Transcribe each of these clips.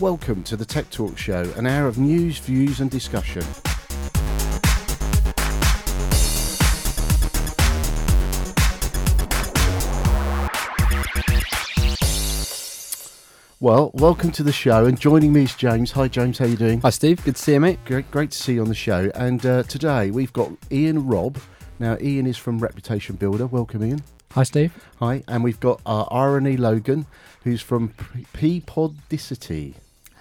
Welcome to the Tech Talk Show, an hour of news, views, and discussion. Well, welcome to the show, and joining me is James. Hi, James. How are you doing? Hi, Steve. Good to see you, mate. Great, great to see you on the show. And uh, today we've got Ian Robb. Now, Ian is from Reputation Builder. Welcome, Ian. Hi, Steve. Hi, and we've got uh, Ahrani Logan, who's from P- Podicity.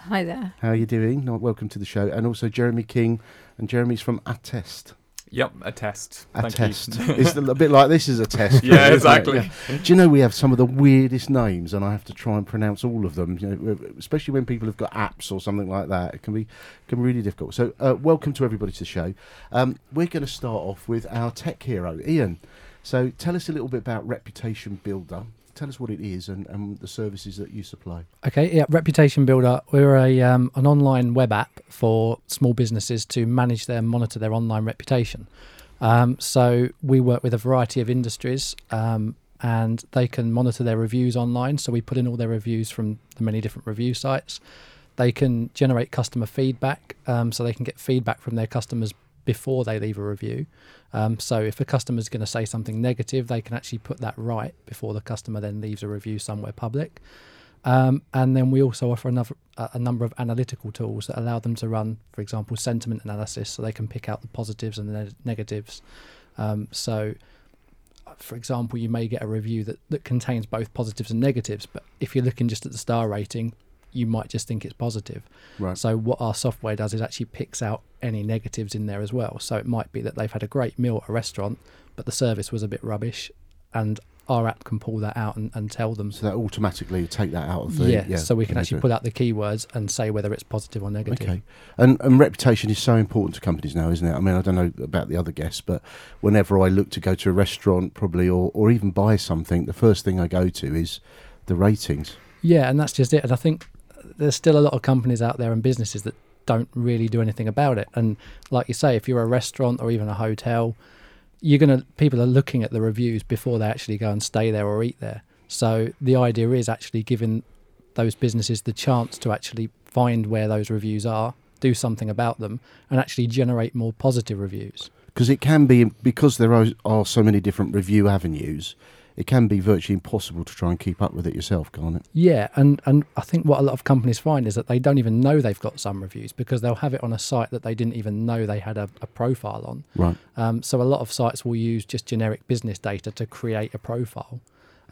Hi there. How are you doing? No, welcome to the show. And also Jeremy King, and Jeremy's from Attest. Yep, a test. A Thank test. It's a bit like this is a test. Yeah, isn't exactly. Yeah. Do you know we have some of the weirdest names, and I have to try and pronounce all of them. You know, especially when people have got apps or something like that, it can be can be really difficult. So, uh, welcome to everybody to the show. Um, we're going to start off with our tech hero, Ian. So, tell us a little bit about Reputation Builder. Tell us what it is and, and the services that you supply. Okay, yeah, Reputation Builder. We're a um, an online web app for small businesses to manage their monitor their online reputation. Um, so we work with a variety of industries, um, and they can monitor their reviews online. So we put in all their reviews from the many different review sites. They can generate customer feedback, um, so they can get feedback from their customers before they leave a review. Um, so if a customer is going to say something negative, they can actually put that right before the customer then leaves a review somewhere public. Um, and then we also offer another, a, number of analytical tools that allow them to run, for example, sentiment analysis, so they can pick out the positives and the ne- negatives. Um, so, uh, for example, you may get a review that, that contains both positives and negatives, but if you're looking just at the star rating, you might just think it's positive. Right. So, what our software does is actually picks out any negatives in there as well. So, it might be that they've had a great meal at a restaurant, but the service was a bit rubbish, and our app can pull that out and, and tell them. So that automatically take that out of the yeah, so we can actually pull out the keywords and say whether it's positive or negative. Okay, and and reputation is so important to companies now, isn't it? I mean, I don't know about the other guests, but whenever I look to go to a restaurant, probably or or even buy something, the first thing I go to is the ratings. Yeah, and that's just it. And I think there's still a lot of companies out there and businesses that don't really do anything about it. And like you say, if you're a restaurant or even a hotel, you're gonna people are looking at the reviews before they actually go and stay there or eat there. So the idea is actually giving those businesses the chance to actually find where those reviews are, do something about them, and actually generate more positive reviews. Because it can be because there are, are so many different review avenues, it can be virtually impossible to try and keep up with it yourself, can't it? Yeah, and and I think what a lot of companies find is that they don't even know they've got some reviews because they'll have it on a site that they didn't even know they had a, a profile on. Right. Um, so a lot of sites will use just generic business data to create a profile,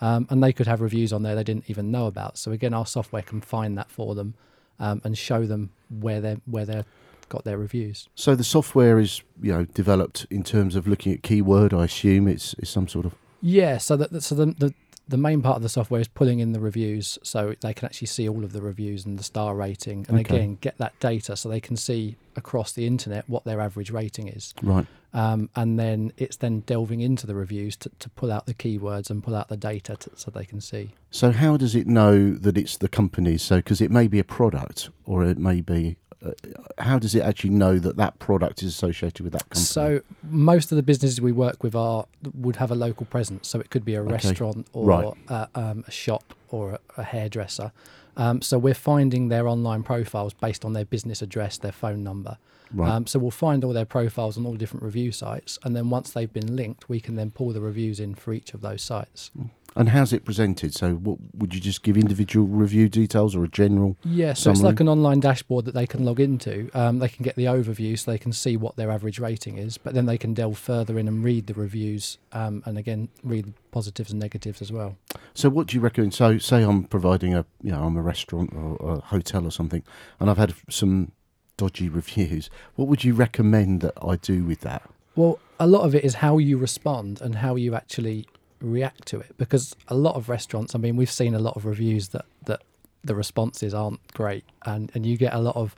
um, and they could have reviews on there they didn't even know about. So again, our software can find that for them um, and show them where they where they got their reviews. So the software is you know developed in terms of looking at keyword. I assume it's, it's some sort of Yeah, so that so the, the the main part of the software is pulling in the reviews, so they can actually see all of the reviews and the star rating, and Okay. again get that data so they can see across the internet what their average rating is. right. Um, and then it's then delving into the reviews to, to pull out the keywords and pull out the data to, so they can see. So how does it know that it's the company's? So because it may be a product or it may be. Uh, how does it actually know that that product is associated with that company? So most of the businesses we work with are would have a local presence. So it could be a Okay. restaurant or Right. a, um, a shop or a, a hairdresser. Um, so we're finding their online profiles based on their business address, their phone number. right. Um, so we'll find all their profiles on all different review sites, and then once they've been linked, we can then pull the reviews in for each of those sites. And how's it presented? So what would you just give individual review details or a general? Yeah, so it's like an online dashboard that they can log into. Um, they can get the overview so they can see what their average rating is, but then they can delve further in and read the reviews um, and again read positives and negatives as well. So what do you recommend? So say I'm providing a you know I'm a restaurant or a hotel or something, and I've had some dodgy reviews. What would you recommend that I do with that? Well, a lot of it is how you respond and how you actually react to it because a lot of restaurants, I mean, we've seen a lot of reviews that, that the responses aren't great and, and you get a lot of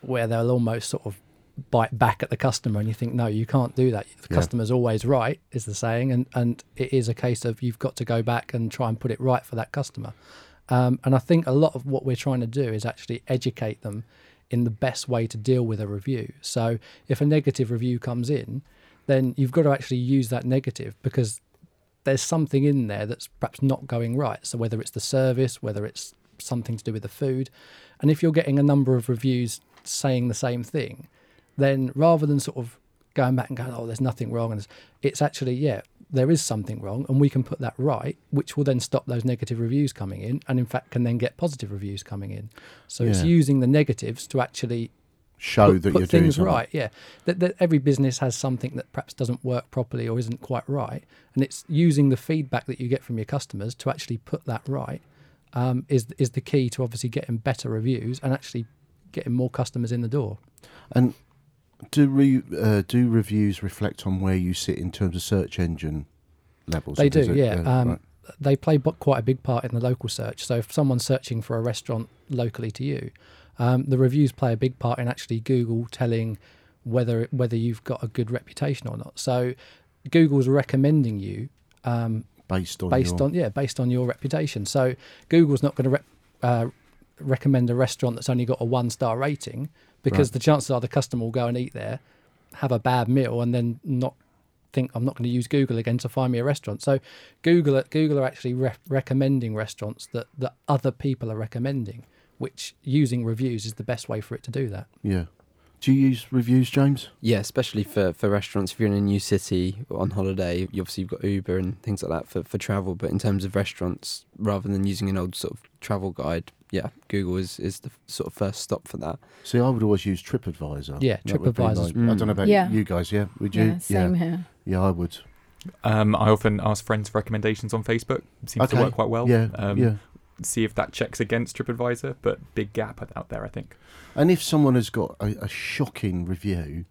where they'll almost sort of bite back at the customer and you think no you can't do that. The Yeah. customer's always right is the saying and and it is a case of you've got to go back and try and put it right for that customer. Um, and i think a lot of what we're trying to do is actually educate them in the best way to deal with a review. So if a negative review comes in then you've got to actually use that negative because there's something in there that's perhaps not going right so whether it's the service whether it's something to do with the food. And if you're getting a number of reviews saying the same thing, then rather than sort of going back and going, oh, there's nothing wrong, and it's, it's actually, yeah, there is something wrong, and we can put that right, which will then stop those negative reviews coming in, and in fact can then get positive reviews coming in. So it's using the negatives to actually Show put, that put you're doing things something. right. Yeah, that, that every business has something that perhaps doesn't work properly or isn't quite right, and it's using the feedback that you get from your customers to actually put that right. Um, is is the key to obviously getting better reviews and actually getting more customers in the door. And do re, uh, do reviews reflect on where you sit in terms of search engine levels? They do, it? yeah. Um, right. They play quite a big part in the local search. So if someone's searching for a restaurant locally to you, um, the reviews play a big part in actually Google telling whether whether you've got a good reputation or not. So Google's recommending you um, based on based your, on yeah based on your reputation. So Google's not going to rep, uh, recommend a restaurant that's only got a one star rating because Right. the chances are the customer will go and eat there, have a bad meal, and then not think I'm not going to use Google again to find me a restaurant. So Google Google are actually re- recommending restaurants that that other people are recommending, which using reviews is the best way for it to do that. yeah. Do you use reviews, James? Yeah, especially for, for restaurants. If you're in a new city on holiday, you obviously you've got Uber and things like that for, for travel. But in terms of restaurants, rather than using an old sort of travel guide, yeah, Google is, is the sort of first stop for that. See, I would always use TripAdvisor. Yeah, TripAdvisor. would be TripAdvisor's- my- I don't know about Yeah. you guys. Yeah, would you? Yeah, same here. Yeah, I would. Um, I often ask friends for recommendations on Facebook. Seems Okay. to work quite well. yeah, Um, yeah. See if that checks against TripAdvisor, but big gap out there, I think. And if someone has got a, a shocking review,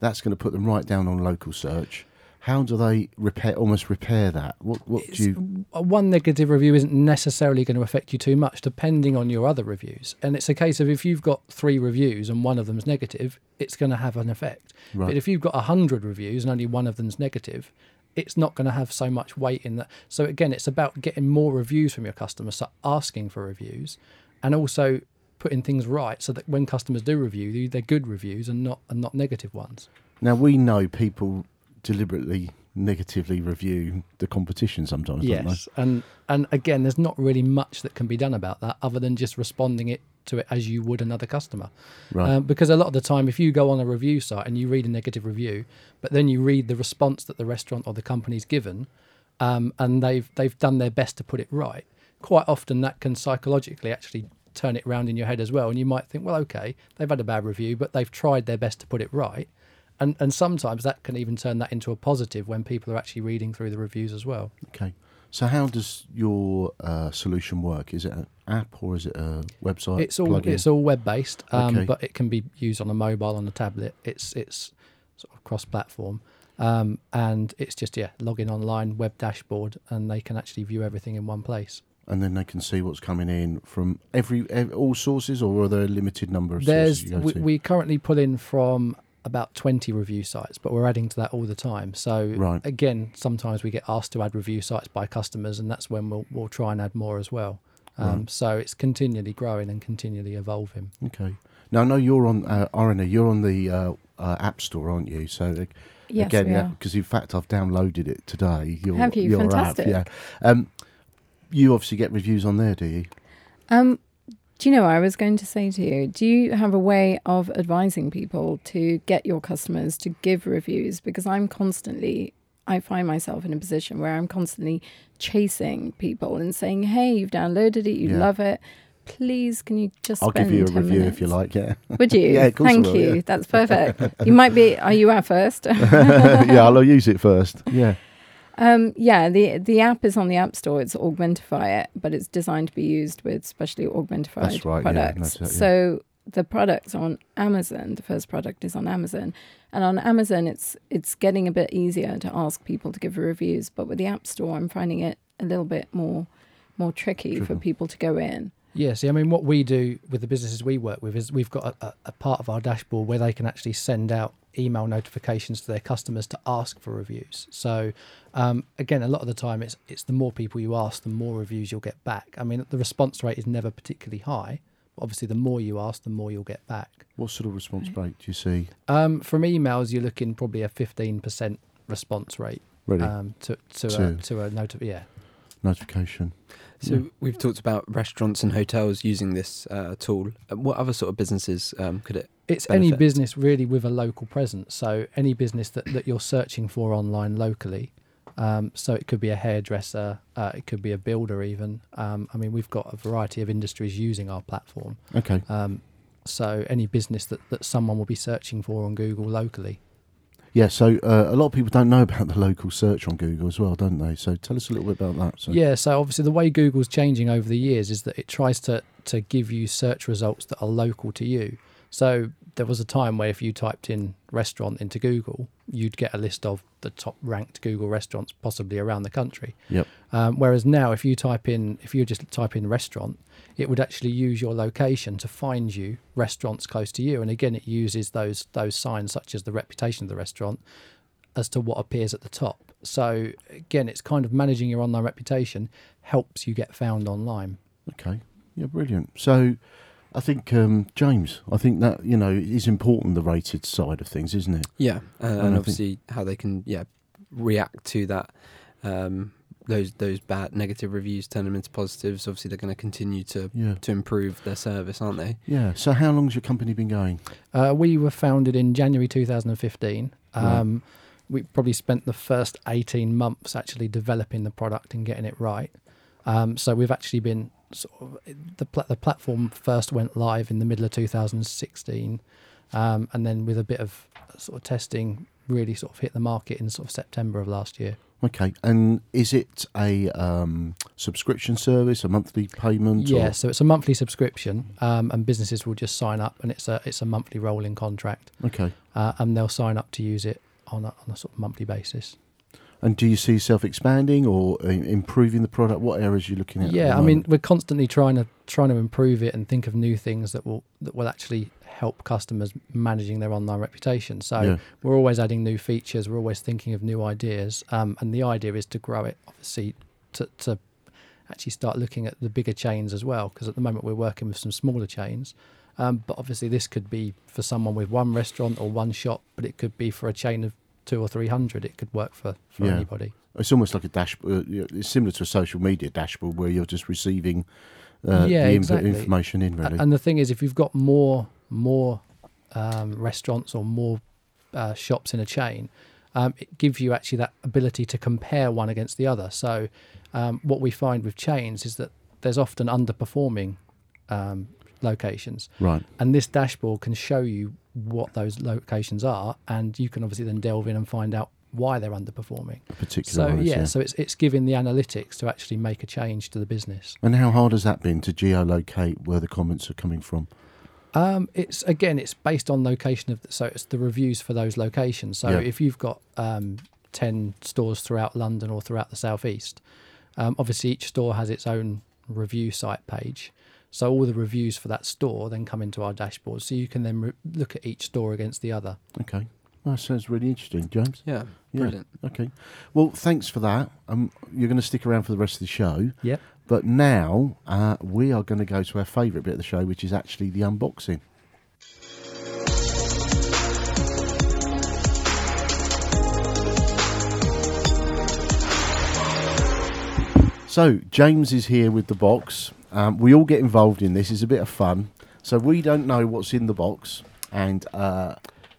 that's going to put them right down on local search. How do they repair, almost repair that? What, what do you? uh, one negative review isn't necessarily going to affect you too much depending on your other reviews and it's a case of if you've got three reviews and one of them's negative it's going to have an effect Right. but if you've got 100 reviews and only one of them's negative it's not going to have so much weight in that. So again it's about getting more reviews from your customers so asking for reviews and also putting things right so that when customers do review they're good reviews and not and not negative ones. Now we know people deliberately negatively review the competition sometimes, don't Yes, and and again, there's not really much that can be done about that other than just responding it to it as you would another customer. Right. Um, because a lot of the time, if you go on a review site and you read a negative review, but then you read the response that the restaurant or the company's given, um, and they've they've done their best to put it right, quite often that can psychologically actually turn it around in your head as well, and you might think, well, okay, they've had a bad review, but they've tried their best to put it right. And, and sometimes that can even turn that into a positive when people are actually reading through the reviews as well. okay. So how does your uh, solution work? Is it an app or is it a website? it's all plugin? it's all web based, um, Okay. but it can be used on a mobile, on a tablet. It's it's sort of cross platform, um, and it's just yeah, log in online, web dashboard, and they can actually view everything in one place. and then they can see what's coming in from every, ev all sources, or are there a limited number of There's sources we, we currently pull in from about 20 review sites, but we're adding to that all the time. So Right. again, sometimes we get asked to add review sites by customers, and that's when we'll we'll try and add more as well. Um, Right. So it's continually growing and continually evolving. Okay. Now I know you're on uh, RNA. You're on the uh, uh, App Store, aren't you? So uh, Yes, again, yeah, because in fact I've downloaded it today. Your, Have you? Your Fantastic. App, yeah. Um, you obviously get reviews on there, do you? Um, do you know, I was going to say to you, do you have a way of advising people to get your customers to give reviews? Because I'm constantly, I find myself in a position where I'm constantly chasing people and saying, hey, you've downloaded it, you Yeah. love it. Please, can you just I'll spend give you a 10 review if you like. Yeah. Would you? Yeah, of course Thank will, you. yeah. That's perfect. you might be, are you at first? yeah, I'll use it first. Yeah. Um, yeah, the the app is on the App Store. It's Augmentify it, but it's designed to be used with specially Augmentified That's right, yeah, products. that's it, yeah. So the products on Amazon, the first product is on Amazon, and on Amazon, it's it's getting a bit easier to ask people to give reviews. But with the App Store, I'm finding it a little bit more more tricky for people to go in. Yeah, see, I mean, what we do with the businesses we work with is we've got a, a, a part of our dashboard where they can actually send out email notifications to their customers to ask for reviews. So, um, again, a lot of the time, it's it's the more people you ask, the more reviews you'll get back. I mean, the response rate is never particularly high. But obviously, the more you ask, the more you'll get back. What sort of response rate do you see? Um, from emails, you're looking probably a fifteen percent response rate Really? um, to to To- a, to a notif- yeah. Notification. So Yeah. we've talked about restaurants and hotels using this uh, tool. Uh, What other sort of businesses um, could it? It's any business really with a local presence. So any business that, that you're searching for online locally. Um, so it could be a hairdresser, uh, it could be a builder, even. Um, I mean, we've got a variety of industries using our platform. Okay. Um, so any business that, that someone will be searching for on Google locally. Yeah, so uh, a lot of people don't know about the local search on Google as well, don't they? So tell us a little bit about that. So. Yeah, so obviously the way Google's changing over the years is that it tries to to give you search results that are local to you. So there was a time where if you typed in restaurant into Google, you'd get a list of the top ranked Google restaurants possibly around the country. Yep. Um, whereas now, if you type in, if you just type in restaurant, it would actually use your location to find you restaurants close to you. And again, it uses those those signs such as the reputation of the restaurant as to what appears at the top. So again, it's kind of managing your online reputation helps you get found online. Okay. Yeah, brilliant. So I think, um, James, I think that, you know, is important, the rated side of things, isn't it? Yeah, uh, I and think- obviously how they can yeah react to that. Um, those those bad negative reviews turn them into positives. Obviously, they're going to continue to Yeah. to improve their service, aren't they? Yeah. So how long's your company been going? Uh, we were founded in January 2015. Right. Um, We probably spent the first 18 months actually developing the product and getting it right. Um, so we've actually been sort of the pla- the platform first went live in the middle of 2016, um, and then with a bit of sort of testing, really sort of hit the market in sort of September of last year. Okay. And is it a um, subscription service, a monthly payment? Yeah, Or? so it's a monthly subscription, um, and businesses will just sign up, and it's a it's a monthly rolling contract, Okay. uh, and they'll sign up to use it on a, on a sort of monthly basis. And do you see yourself expanding or uh, improving the product? What areas are you looking at? at Yeah, I mean, we're constantly trying to trying to improve it and think of new things that will that will actually help customers managing their online reputation. So yeah. we're always adding new features. We're always thinking of new ideas, um, and the idea is to grow it, obviously, to to actually start looking at the bigger chains as well. Because at the moment we're working with some smaller chains, um, but obviously this could be for someone with one restaurant or one shop, but it could be for a chain of two or three hundred. It could work for for Yeah. anybody. It's almost like a dashboard. Uh, it's similar to a social media dashboard where you're just receiving uh, Yeah, the exactly. information in, really. And the thing is, if you've got more more um, restaurants or more uh, shops in a chain, um, it gives you actually that ability to compare one against the other. So, um, what we find with chains is that there's often underperforming um, locations, right. and this dashboard can show you what those locations are, and you can obviously then delve in and find out why they're underperforming. A particular So ones, yeah, so it's it's giving the analytics to actually make a change to the business. And how hard has that been to geolocate where the comments are coming from? Um, it's again, it's based on location of the, so it's the reviews for those locations. So Yeah. if you've got um, ten stores throughout London or throughout the southeast, um, obviously each store has its own review site page. So all the reviews for that store then come into our dashboard. So you can then re- look at each store against the other. Okay. That sounds really interesting, James. Yeah, Yeah. brilliant. Okay. Well, thanks for that. Um, you're going to stick around for the rest of the show. Yeah. But now uh, we are going to go to our favourite bit of the show, which is actually the unboxing. So James is here with the box. Um, we all get involved in this. It's a bit of fun. So we don't know what's in the box, and uh,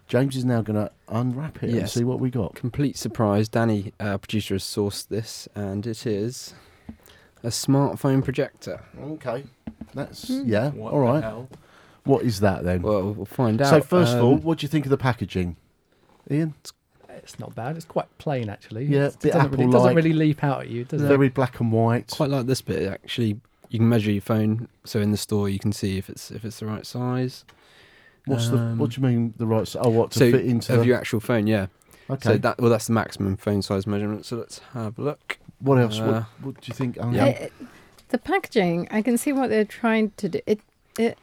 James is now going to unwrap it and Yes. see what we got. Complete surprise. Danny, uh, producer, has sourced this, and it is a smartphone projector. Okay, that's Hmm. yeah. What all the right. hell? What is that then? Well, we'll find out. so first of all, Um, what do you think of the packaging, Ian? It's not bad. It's quite plain actually. Yeah, it bit doesn't, really, doesn't Apple-like. really leap out at you, does it? Very black and white. quite like this bit. Actually, you can measure your phone. So in the store, you can see if it's if it's the right size. What's the? Um, What do you mean the right? s- Oh, what to so fit into? of the- your actual phone? Yeah. okay. So that well, that's the maximum phone size measurement. So let's have a look. what else? uh, what, what do you think? Yeah. Uh, the packaging, I can see what they're trying to do. It, it,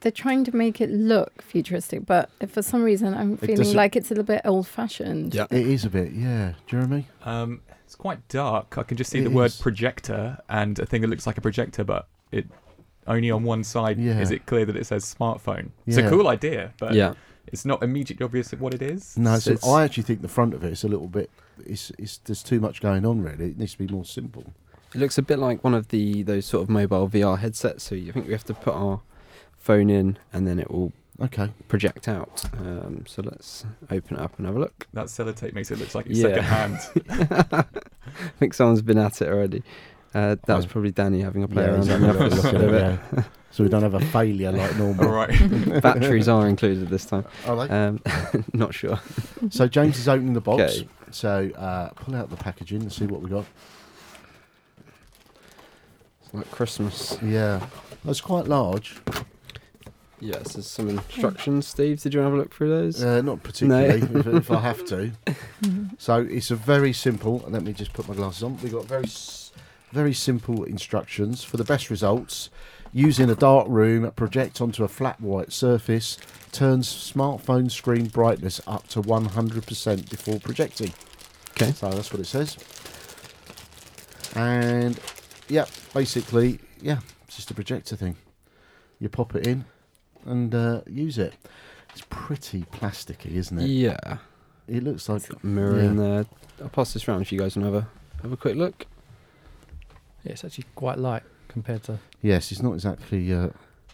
they're trying to make it look futuristic, but for some reason, I'm feeling doesn't- like it's a little bit old-fashioned. Yeah. It is a bit, yeah. Jeremy. Um, it's quite dark. I can just see It the word projector and a thing that looks like a projector, but it only on one side Yeah. is it clear that it says smartphone. Yeah. It's a cool idea, but yeah. it's not immediately obvious what it is. No, So so it's- I actually think the front of it is a little bit. It's, it's there's too much going on really. It needs to be more simple. It looks a bit like one of the those sort of mobile VR headsets. So I think we have to put our phone in, and then it will Okay. project out. Um, so let's open it up and have a look. That sellotape makes it look like it's Yeah. second hand. I think someone's been at it already. Uh, that was probably Danny having a play Yeah, around. he's having a look look at at it. it, So we don't have a failure like normal. All right. Batteries are included this time. Are they? Um, not sure. so James is opening the box. Okay. So uh, pull out the packaging and see what we got. It's like Christmas. Yeah, that's quite large. Yes, there's some instructions. Steve, did you want to have a look through those? Uh, not particularly, if, if I have to. So it's a very simple. Let me just put my glasses on. We've got very, very simple instructions for the best results. Using a dark room, project onto a flat white surface. Turns smartphone screen brightness up to 100% before projecting. Okay. So that's what it says. And yeah, basically, yeah, it's just a projector thing. You pop it in and uh, use it. It's pretty plasticky, isn't it? Yeah. It looks like Got a mirror yeah. in there. I'll pass this round if you guys want to have a have a quick look. Yeah, it's actually quite light compared to. yes, it's not exactly. Uh,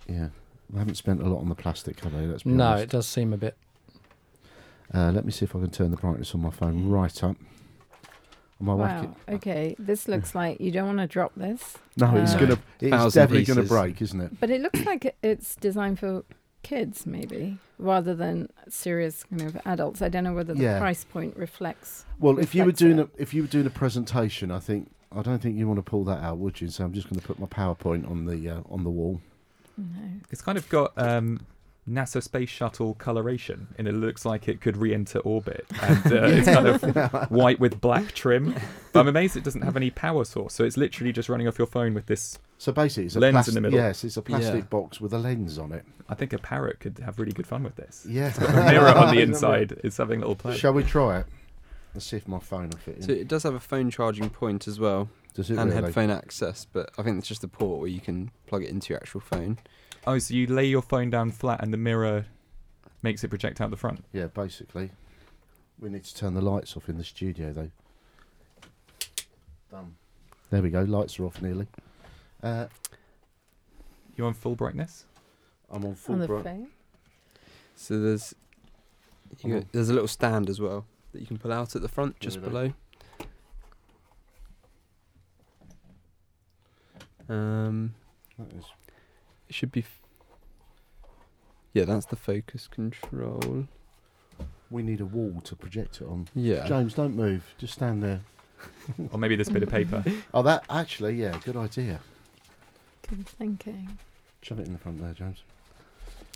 yeah, I haven't spent a lot on the plastic, have they? Let's be No, it does seem a bit. Uh, let me see if I can turn the brightness on my phone right up. Am I whacking- Wow. Okay, this looks like you don't want to drop this. No, it's Uh, gonna. It's Thousand definitely gonna break, isn't it? But it looks like it's designed for kids, maybe, rather than serious kind of adults. I don't know whether the Yeah. price point reflects. Well, if you were reflects doing a, if you were doing a presentation, I think I don't think you want to pull that out, would you? So I'm just going to put my PowerPoint on the uh, on the wall. No. It's kind of got um, NASA space shuttle coloration, and it looks like it could re-enter orbit. And uh, it's kind of white with black trim. But I'm amazed it doesn't have any power source. So it's literally just running off your phone with this. So basically, it's a Lens in the middle. Yes, it's a plastic Yeah. box with a lens on it. I think a parrot could have really good fun with this. Yeah, It's got a mirror on the inside. It's having a little play. Shall we try it? Let's see if my phone will fit in. So it does have a phone charging point as well Does it and really? headphone access, but I think it's just a port where you can plug it into your actual phone. Oh, so you lay your phone down flat, and the mirror makes it project out the front. Yeah, basically. We need to turn the lights off in the studio, though. Done. There we go. Lights are off nearly. Uh, You on full brightness? I'm on full On the bright. phone. So there's you got, there's a little stand as well that you can pull out at the front just Really? below. Um, That is- it should be. F- yeah, that's the focus control. We need a wall to project it on. Yeah. James, don't move. Just stand there. Or maybe this bit of paper. Oh, that actually, yeah, good idea. Good thinking. Shove it in the front there, James.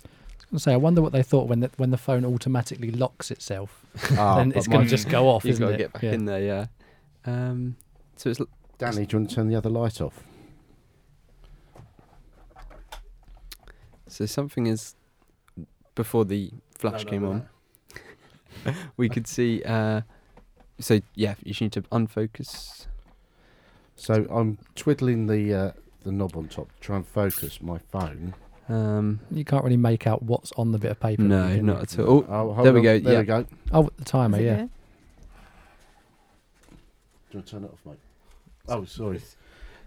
I was going to say, I wonder what they thought when the, when the phone automatically locks itself. Ah, then but it's going my- to just go off, You've isn't got to it? get back Yeah. in there, yeah. Um, so it's l- Danny, do you want to turn the other light off? So something is before the flash came on. We could see. Uh, so yeah, you just need to unfocus. So I'm twiddling the uh, the knob on top to try and focus my phone. Um, You can't really make out what's on the bit of paper. no, can you? not at all. Oh, hold there we on. go, There yeah. we go. Oh, the timer, Is it yeah. good? you want to turn it off, mate? Oh, sorry.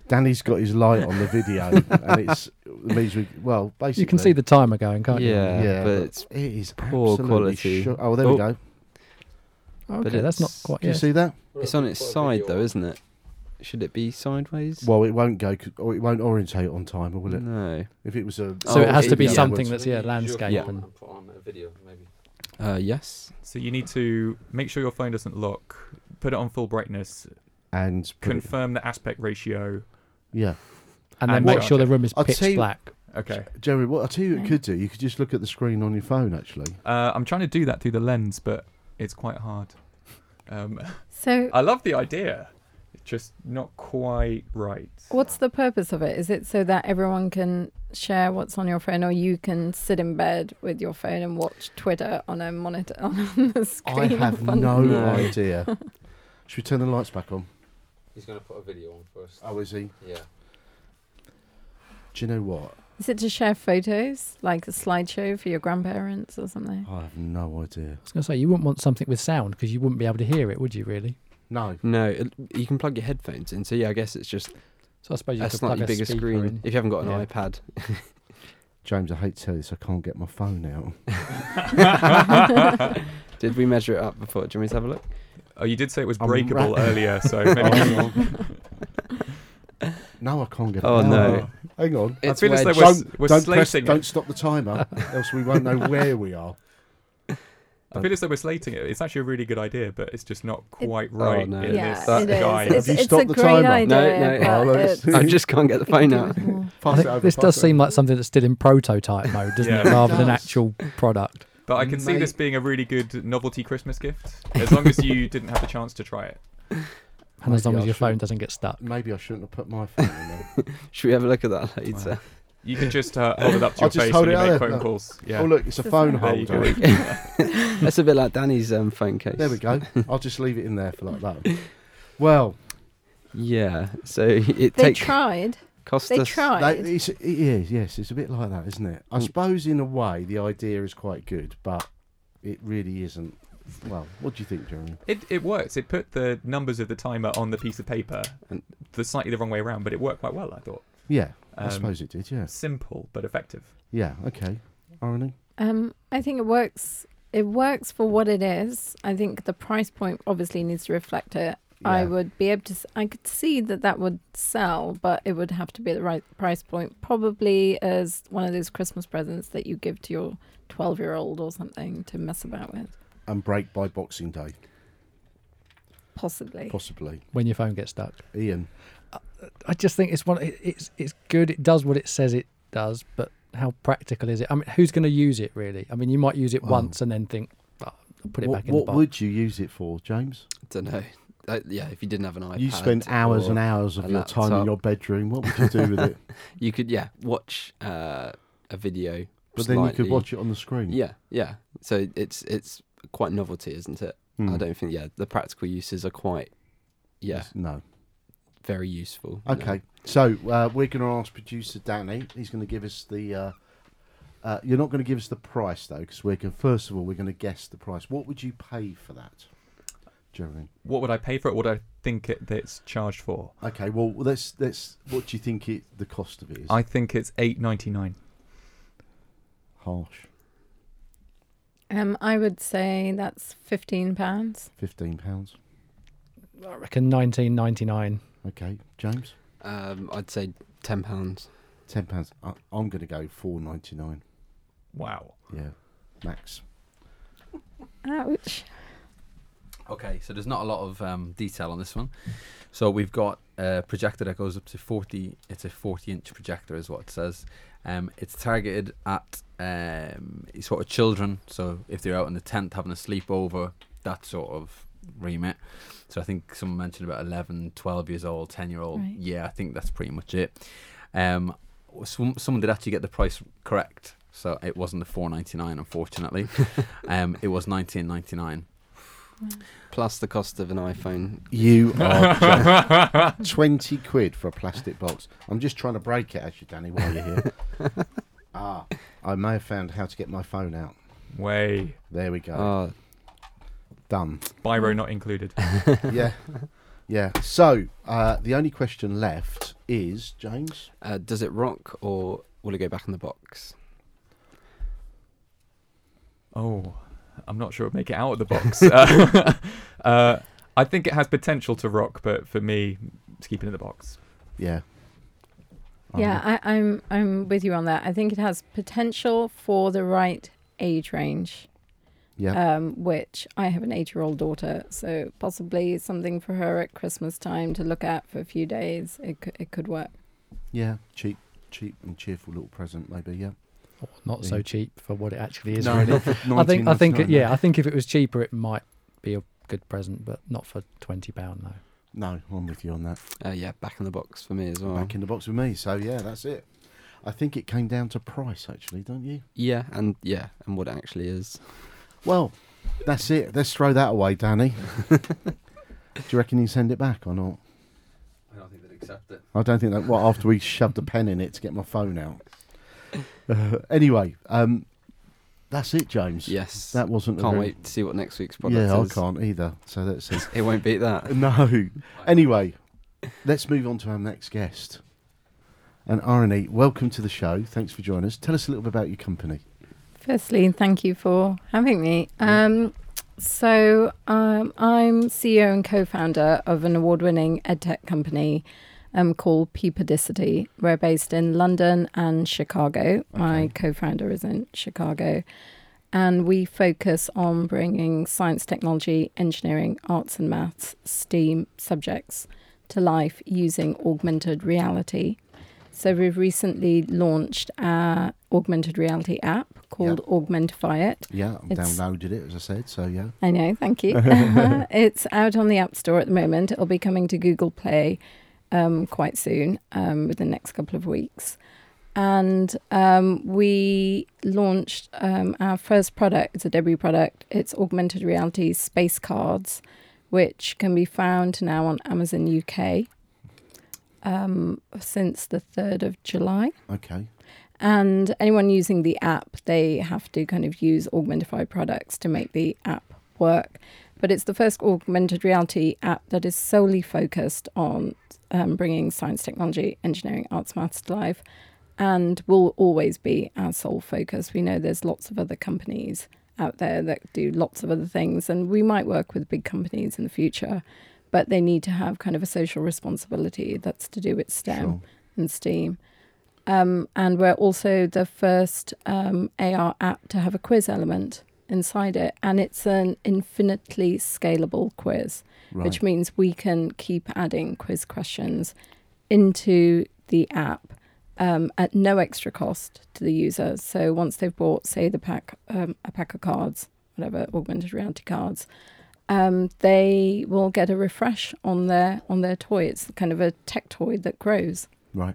Danny's got his light on the video, and it's it means we well basically You can see the timer going, can't you? Yeah, yeah, but it's it is poor quality. sho- oh, there Oh. we go. you? but that's not it's- quite. Do you see that? it's on its side though, isn't it? Should it be sideways? Well, it won't go, 'cause- or it won't orientate on timer, will it? No. If it was a So Oh, it has to be yeah. something that's yeah landscape Yeah. and put on a video, maybe. Uh, yes. So you need to make sure your phone doesn't lock. Put it on full brightness. and put it- Confirm the aspect ratio. Yeah. and then And make charge sure the room is I'll pitch tell you- black. Okay. Jerry, what I tell you, what you could do. You could just look at the screen on your phone. Actually, Uh, I'm trying to do that through the lens, but it's quite hard. Um, So, I love the idea. It's just not quite right. what's the purpose of it? Is it so that everyone can share what's on your phone, or you can sit in bed with your phone and watch Twitter on a monitor on the screen? I in have front no you? No. idea. Should we turn the lights back on? He's going to put a video on first. Oh, is he? Yeah. Do you know what? Is it to share photos, like a slideshow for your grandparents or something? I have no idea. I was going to say you wouldn't want something with sound because you wouldn't be able to hear it, would you? Really? No. No, it, you can plug your headphones in. So yeah, I guess it's just So I suppose you a could plug slightly a bigger screen. in. If you haven't got an Yeah. iPad, James, I hate to tell you this, I can't get my phone out. did we measure it up before? Do you want me to have a look? Oh, you did say it was I'm breakable ra- earlier, so Oh, maybe. hang on. no, I can't get it Oh, out. no. Oh, hang on. I It's feel as though we're, Don't, we're don't, press, slating don't it. stop the timer, else we won't know where we are. I feel as though we're slating it. It's actually a really good idea, but it's just not It- quite Oh, right no. in yeah, this That it is. Have you it's stopped a the great timer? idea. No, no. but Oh, let's- I just can't get the phone out. do with more. Pass I it think over, this pass does it seem like something that's still in prototype mode, doesn't Yeah. it? It Rather than does. actual product. But I can see Mate. this being a really good novelty Christmas gift, as long as you didn't have the chance to try it. And as long Maybe as I your phone should- doesn't get stuck. Maybe I shouldn't have put my phone in there. Should we have a look at that later? You can just uh, hold it up to I'll your just face hold when you it make out phone there. calls. Yeah. Oh, look, it's a phone There you holder. go. That's a bit like Danny's um, phone case. There we go. I'll just leave it in there for like that. Well, Yeah. So it They takes tried. Cost They us. tried. that, it's, it is, yes, it's a bit like that, isn't it? I Mm. suppose in a way the idea is quite good, but it really isn't. Well, what do you think, Jeremy? It, it works. It put the numbers of the timer on the piece of paper, And- the slightly the wrong way around, but it worked quite well. I thought. Yeah, I Um, suppose it did, yeah. Simple but effective. Yeah, okay. Ahrani? Um, I think it works. It works for what it is. I think the price point obviously needs to reflect it. I would be able to. I could see that that would sell, but it would have to be at the right price point. Probably as one of those Christmas presents that you give to your twelve-year-old or something to mess about with. And break by Boxing Day, Possibly. possibly. when your phone gets stuck. Ian? I just think it's one. It, it's it's good. It does what it says it does, but how practical is it? I mean, who's going to use it really? I mean, you might use it Well, once and then think, oh, I'll put it what back in what the box. would you use it for, James? I don't know. Uh, yeah, if you didn't have an iPad, you spend hours and hours of your time in your bedroom. What would you do with it? You could, yeah, watch uh, a video. But then you could watch it on the screen. Yeah, yeah. So it's it's quite novelty, isn't it? Hmm. I don't think. Yeah, the practical uses are quite, yeah, Yes, No. very useful. Okay. So uh, we're going to ask producer Danny. He's going to give us the. Uh, uh, you're not going to give us the price though, because we're going. First of all, we're going to guess the price. What would you pay for that, Jeremy? What would I pay for it? What would I think it, that it's charged for? Okay. Well, let's let's. What do you think it the cost of it is? I think it's eight ninety nine. Harsh. Um, I would say that's fifteen pounds. Fifteen pounds. I reckon 1999. Okay, James. Um, I'd say ten pounds. Ten pounds. I'm going to go four ninety nine. Wow. Yeah, max. Ouch. Okay, so there's not a lot of um, detail on this one. So we've got a projector that goes up to 40. It's a 40 inch projector, is what it says. Um, it's targeted at um, sort of children. So if they're out in the tent having a sleepover, that sort of remit. So I think someone mentioned about 11, 12 years old, 10 year old. Right. Yeah, I think that's pretty much it. Um, some, someone did actually get the price correct. So it wasn't the 4.99, unfortunately. um, it was 19.99. Plus the cost of an iPhone. You are joking. twenty quid for a plastic box. I'm just trying to break it, actually, Danny, while you're here. ah, I may have found how to get my phone out. Way. There we go. Oh, Done. Biro not included. yeah, yeah. So uh, the only question left is James. uh, does it rock or will it go back in the box? Oh, I'm not sure it'd make it out of the box. uh, uh, I think it has potential to rock, but for me, it's keeping it in the box. Yeah. Yeah, I, I'm I'm with you on that. I think it has potential for the right age range. Yeah. Um, which I have an eight-year-old daughter, so possibly something for her at Christmas time to look at for a few days. It could, it could work. yeah. Cheap, cheap and cheerful little present, maybe. Yeah. Or not so cheap for what it actually is. No, really. not for I think. I think. Yeah. I think if it was cheaper, it might be a good present, but not for twenty pound. though. No, I'm with you on that. Uh, yeah, back in the box for me as well. Back in the box with me. So yeah, that's it. I think it came down to price, actually, don't you? Yeah, and yeah, and what it actually is. Well, that's it. Let's throw that away, Danny. Do you reckon you send it back or not? I don't think they'd accept it. I don't think that. Well, after we shoved a pen in it to get my phone out. Uh, anyway, um, That's it, James. Yes. That wasn't. a Can't very- wait to see what next week's product Yeah, is. I can't either. So let's see. It won't beat that. no. Anyway, let's move on to our next guest. And Ahrani, welcome to the show. Thanks for joining us. Tell us a little bit about your company. Firstly, thank you for having me. Um, so, um, I'm CEO and co founder of an award winning edtech company um, called Peapodicity. We're based in London and Chicago. My co founder is in Chicago. And we focus on bringing science, technology, engineering, arts, and maths, STEAM subjects to life using augmented reality. So we've recently launched our augmented reality app called Augmentify It. Yeah, I downloaded it, as I said. So, yeah. I know, thank you. it's out on the App Store at the moment. It'll be coming to Google Play um, quite soon, um, within the next couple of weeks. And um, we launched um, our first product. It's a debut product. It's augmented reality space cards, which can be found now on Amazon UK um, since the 3rd of July. Okay. And anyone using the app, they have to kind of use Augmentify products to make the app work. But it's the first augmented reality app that is solely focused on um, bringing science, technology, engineering, arts, maths to life, and will always be our sole focus. We know there's lots of other companies out there that do lots of other things, and we might work with big companies in the future, but they need to have kind of a social responsibility that's to do with STEM Sure. and STEAM. Um, and we're also the first um, AR app to have a quiz element inside it. And it's an infinitely scalable quiz, Right. which means we can keep adding quiz questions into the app um, at no extra cost to the user. So once they've bought, say, the pack, um, a pack of cards, whatever augmented reality cards, um, they will get a refresh on their on their toy. It's kind of a tech toy that grows. Right.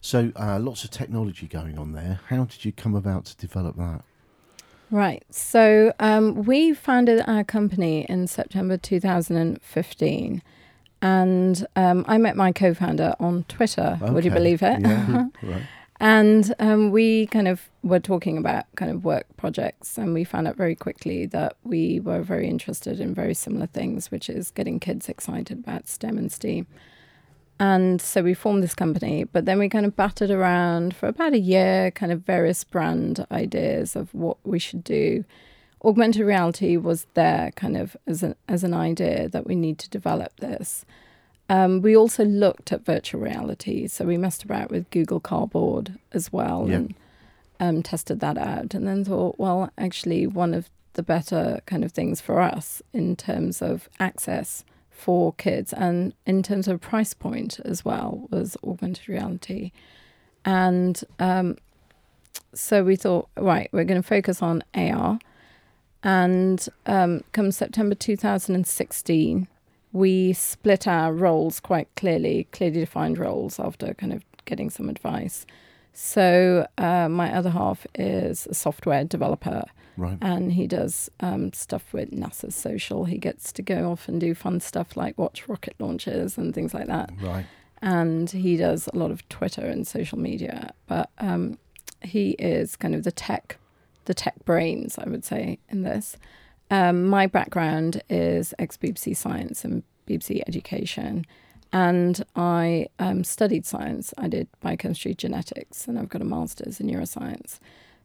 So, uh, lots of technology going on there. How did you come about to develop that? Right. So um, we founded our company in September 2015. And um, I met my co founder on Twitter. Would you believe it? Yeah. right. And um, we kind of were talking about kind of work projects, and we found out very quickly that we were very interested in very similar things, which is getting kids excited about STEM and STEAM. And so we formed this company, but then we kind of battered around for about a year, kind of various brand ideas of what we should do. Augmented reality was there kind of as an, as an idea that we need to develop this. Um, we also looked at virtual reality, so we messed about with Google Cardboard as well Yeah. and um, tested that out, and then thought, well, actually, one of the better kind of things for us in terms of access for kids and in terms of price point as well was augmented reality, and um, so we thought, right, we're going to focus on AR, and um, come September 2016 we split our roles quite clearly, clearly defined roles after kind of getting some advice. So uh, my other half is a software developer, Right. and he does um, stuff with NASA Social. He gets to go off and do fun stuff like watch rocket launches and things like that. Right. And he does a lot of Twitter and social media. But um, he is kind of the tech, the tech brains, I would say, in this. Um, my background is ex BBC Science and BBC Education, and I um, studied science. I did biochemistry, genetics, and I've got a master's in neuroscience.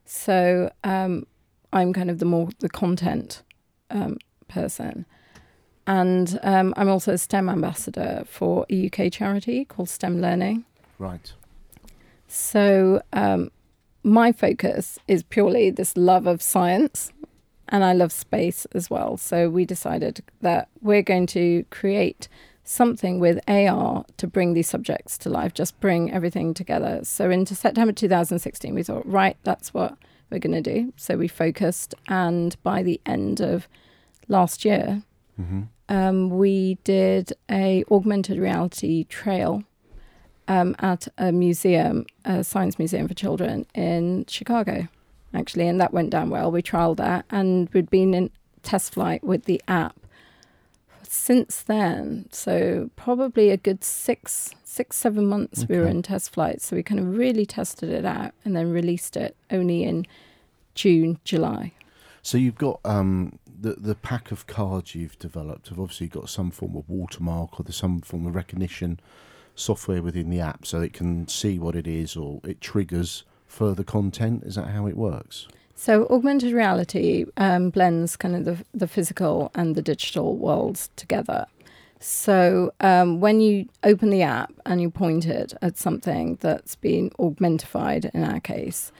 So um, I'm kind of the more the content um, person, and um, I'm also a STEM ambassador for a UK charity called STEM Learning. Right. So um, my focus is purely this love of science, and I love space as well. So we decided that we're going to create something with AR to bring these subjects to life, just bring everything together. So into September 2016, we thought, right, that's what we're going to do. So we focused, and by the end of last year, Mm-hmm. um, we did a augmented reality trail um, at a museum, a science museum for children in Chicago, actually, and that went down well. We trialed that, and we'd been in test flight with the app since then. So probably a good six, six, seven months we were in test flight. So we kind of really tested it out and then released it only in June, July. So you've got um, the the pack of cards you've developed have obviously got some form of watermark or there's some form of recognition software within the app, so it can see what it is or it triggers further content. Is that how it works? So augmented reality um, blends kind of the, the physical and the digital worlds together. So um, when you open the app and you point it at something that's been augmentified in our case,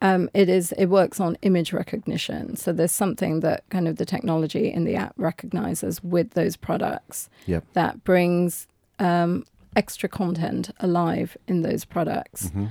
um, it is it works on image recognition. So there's something that kind of the technology in the app recognizes with those products Yep. that brings um, extra content alive in those products. hmm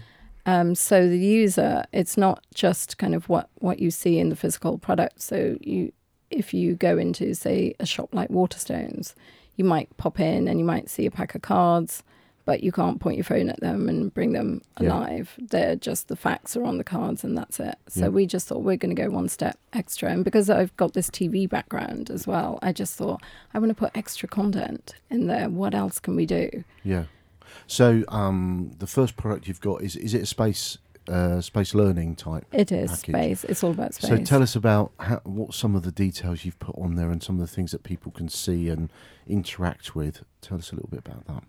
Um, so the user, it's not just kind of what, what you see in the physical product. So you, if you go into say a shop like Waterstones, you might pop in and you might see a pack of cards, but you can't point your phone at them and bring them Yeah. alive. They're just the facts are on the cards and that's it. So Yeah. we just thought we're going to go one step extra. And because I've got this TV background as well, I just thought I want to put extra content in there. What else can we do? Yeah. So um, the first product you've got is is it a space uh, space learning type? It is Package. space. It's all about space. So tell us about how, what some of the details you've put on there and some of the things that people can see and interact with. Tell us a little bit about that.